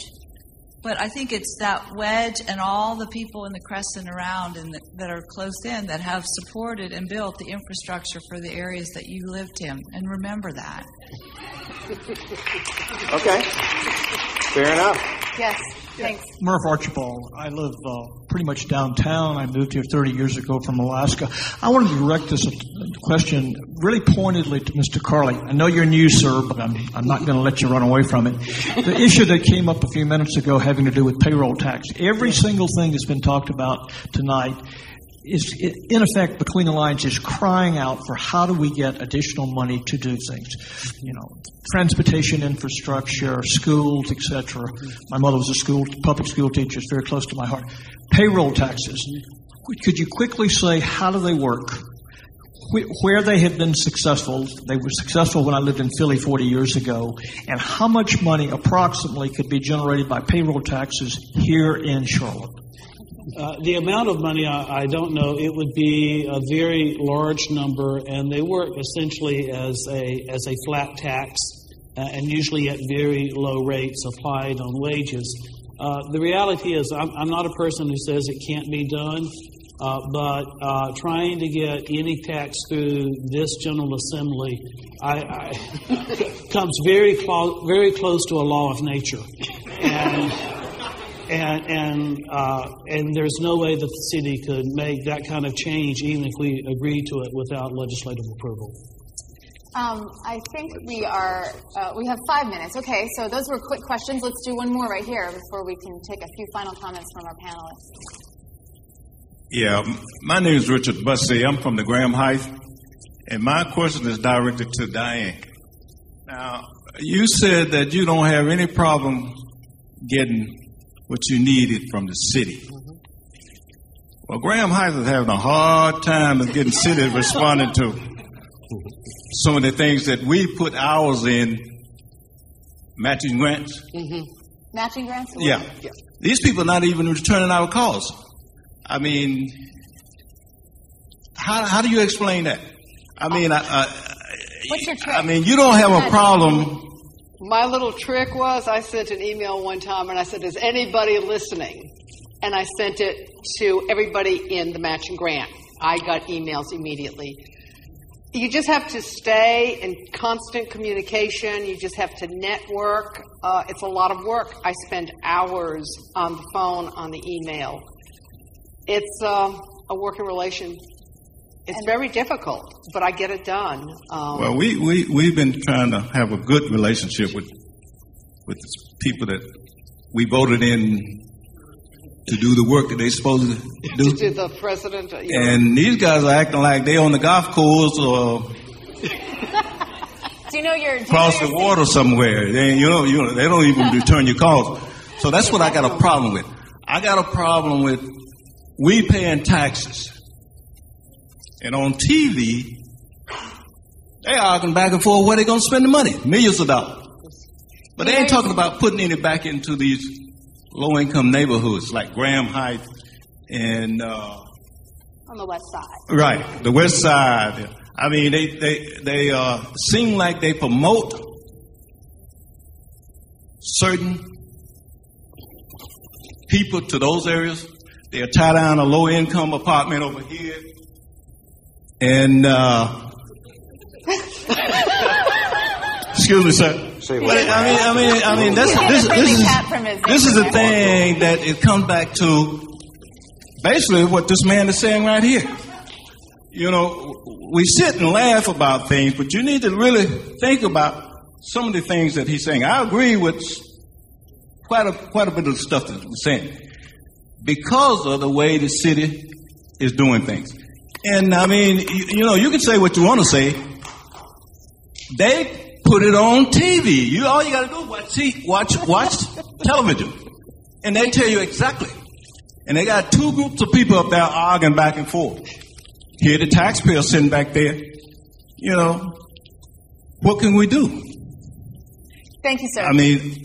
But I think it's that wedge and all the people in the crescent around and that, that are close in that have supported and built the infrastructure for the areas that you lived in. And remember that. Okay. Fair enough. Yes, thanks. Murph Archibald. I live uh, pretty much downtown. I moved here 30 years ago from Alaska. I wanted to direct this question really pointedly to Mr. Carlee. I know you're new, sir, but I'm, I'm not going to let you run away from it. The issue that came up a few minutes ago having to do with payroll tax. Every single thing that's been talked about tonight is, in effect, between the lines, is crying out for how do we get additional money to do things. You know, transportation infrastructure, schools, etc. My mother was a school public school teacher; it's very close to my heart. Payroll taxes. Could you quickly say how do they work? Where they have been successful, they were successful when I lived in Philly 40 years ago, and how much money approximately could be generated by payroll taxes here in Charlotte? Uh, the amount of money, I, I don't know. It would be a very large number, and they work essentially as a as a flat tax, uh, and usually at very low rates applied on wages. Uh, the reality is, I'm, I'm not a person who says it can't be done, uh, but uh, trying to get any tax through this General Assembly I, I, (laughs) comes very clo- very close to a law of nature, and and and uh, and there's no way that the city could make that kind of change, even if we agreed to it without legislative approval. Um, I think we are, uh, we have five minutes. Okay, so those were quick questions. Let's do one more right here before we can take a few final comments from our panelists. Yeah, my name is Richard Bussey. I'm from the Graham Heights, and my question is directed to Diane. Now, you said that you don't have any problem getting what you needed from the city. Well, Graham Heights is having a hard time of getting city (laughs) responding to some of the things that we put ours in matching grants. Mm-hmm. Matching grants? Yeah. These people are not even returning our calls. I mean, how, how do you explain that? I mean, I, I, What's your? I mean, you don't have a problem. My little trick was I sent an email one time and I said, Is anybody listening? And I sent it to everybody in the matching grant. I got emails immediately. You just have to stay in constant communication. You just have to network. Uh, it's a lot of work. I spend hours on the phone, on the email. It's uh, a working relation. It's very difficult, but I get it done. Um, Well, we, we, we've been trying to have a good relationship with, with the people that we voted in to do the work that they're supposed to do. To the president. uh, you know, And these guys are acting like they're on the golf course or (laughs) Do you know your? Do you know across the water somewhere. They, you know, you know, they don't even return your calls. So that's what I got a problem with. I got a problem with we paying taxes, and on TV they arguing back and forth where they're gonna spend the money, millions of dollars. But they ain't talking about putting any back into these low income neighborhoods like Graham Heights and uh, on the west side. Right, the West Side. I mean, they they they uh, seem like they promote certain people to those areas. They'll tie down a low income apartment over here, and uh, excuse me, sir. But I mean, I mean, I mean, that's, this, this is this is the thing that it comes back to. Basically, what this man is saying right here. You know, we sit and laugh about things, but you need to really think about some of the things that he's saying. I agree with quite a quite a bit of the stuff that he's saying because of the way the city is doing things. And I mean, you, you know, you can say what you want to say. They put it on TV. You all you got to do is watch see, watch watch television, and they tell you exactly. And they got two groups of people up there arguing back and forth. Here, the taxpayer sitting back there. You know, what can we do? Thank you, sir. I mean,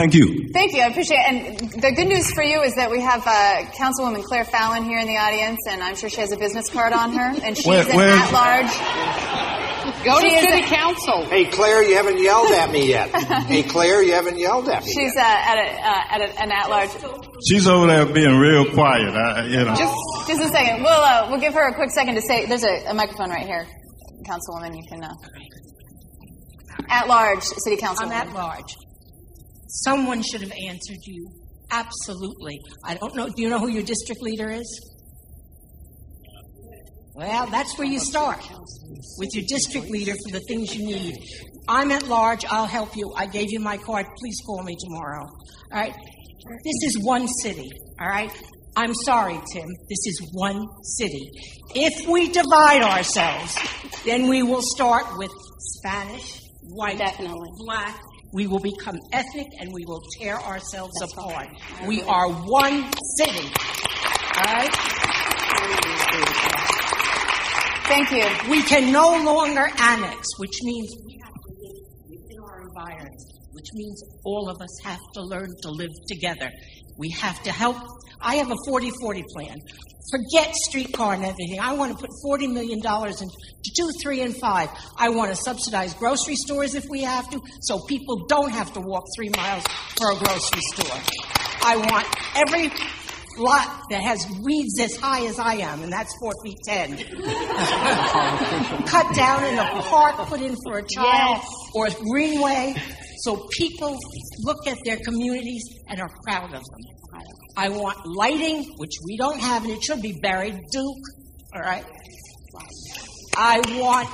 thank you. Thank you. I appreciate it. And the good news for you is that we have uh, Councilwoman Claire Fallon here in the audience, and I'm sure she has a business card on her, and she's Where- an where- at-large. Go to She is city a- council. Hey, Claire, you haven't yelled at me yet. (laughs) hey, Claire, you haven't yelled at me. She's uh, at, a, uh, at a, an at-large. She's over there being real quiet. I, you know. Just, just a second. We'll uh, we'll give her a quick second to say. There's a, a microphone right here, Councilwoman. You can. Uh, at large, City Council. I'm at large. Someone should have answered you. Absolutely. I don't know. Do you know who your district leader is? Well, that's where you start with your district leader for the things you need. I'm at large. I'll help you. I gave you my card. Please call me tomorrow. All right? This is one city. All right? I'm sorry, Tim. This is one city. If we divide ourselves, then we will start with Spanish, white, Definitely. black. We will become ethnic and we will tear ourselves apart. We are one city. All right? Thank you. We can no longer annex, which means we have to live within our environment, which means all of us have to learn to live together. We have to help. I have a 40 40 plan. Forget streetcar and everything. I want to put $40 million into two, three, and five. I want to subsidize grocery stores if we have to, so people don't have to walk three miles for a grocery store. I want every lot that has weeds as high as I am, and that's four feet ten. (laughs) Cut down in a park, put in for a child, or a greenway, so people look at their communities and are proud of them. I want lighting, which we don't have, and it should be buried. Duke, all right. I want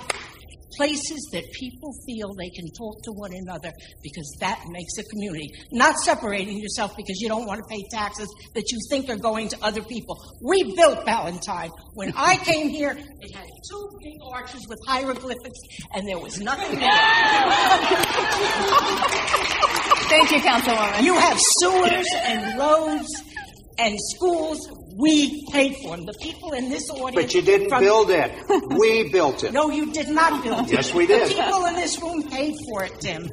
places that people feel they can talk to one another because that makes a community. Not separating yourself because you don't want to pay taxes that you think are going to other people. We built Ballantyne. When I came here, it had two big arches with hieroglyphics, and there was nothing there. Thank you, Councilwoman. You have sewers and roads and schools. We paid for them. The people in this audience. But you didn't from- build it. (laughs) We built it. No, you did not build it. Yes, we did. The people in this room paid for it, Tim.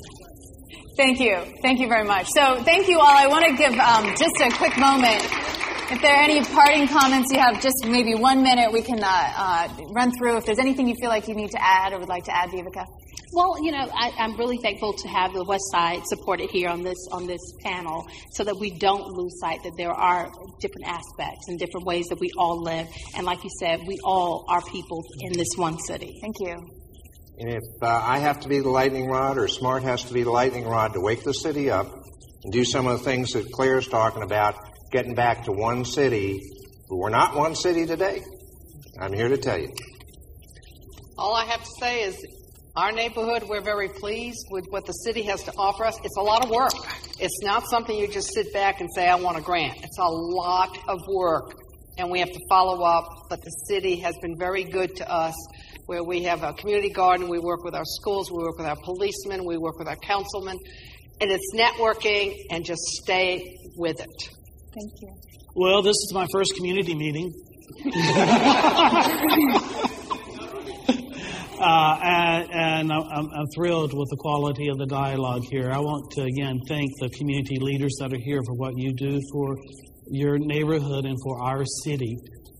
Thank you. Thank you very much. So, thank you all. I want to give um, just a quick moment. If there are any parting comments you have, just maybe one minute, we can uh, uh, run through. If there's anything you feel like you need to add or would like to add, Vivica. Well, you know, I, I'm really thankful to have the West Side supported here on this on this panel, so that we don't lose sight that there are different aspects and different ways that we all live, and like you said, we all are people in this one city. Thank you. And if uh, I have to be the lightning rod or Smart has to be the lightning rod to wake the city up and do some of the things that Claire's talking about, getting back to one city, but we're not one city today. I'm here to tell you. All I have to say is Our neighborhood, we're very pleased with what the city has to offer us. It's a lot of work. It's not something you just sit back and say, I want a grant. It's a lot of work, and we have to follow up. But the city has been very good to us, where we have a community garden, we work with our schools, we work with our policemen, we work with our councilmen, and it's networking and just stay with it. Thank you. Well, this is my first community meeting. (laughs) Uh, and I'm, I'm thrilled with the quality of the dialogue here. I want to again thank the community leaders that are here for what you do for your neighborhood and for our city.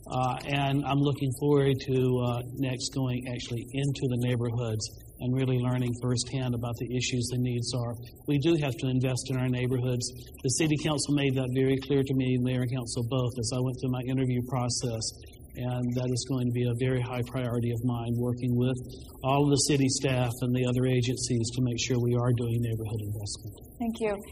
Uh, and I'm looking forward to uh, next going actually into the neighborhoods and really learning firsthand about the issues and needs are. We do have to invest in our neighborhoods. The city council made that very clear to me, mayor and council both, as I went through my interview process. And that is going to be a very high priority of mine, working with all of the city staff and the other agencies to make sure we are doing neighborhood investment. Thank you.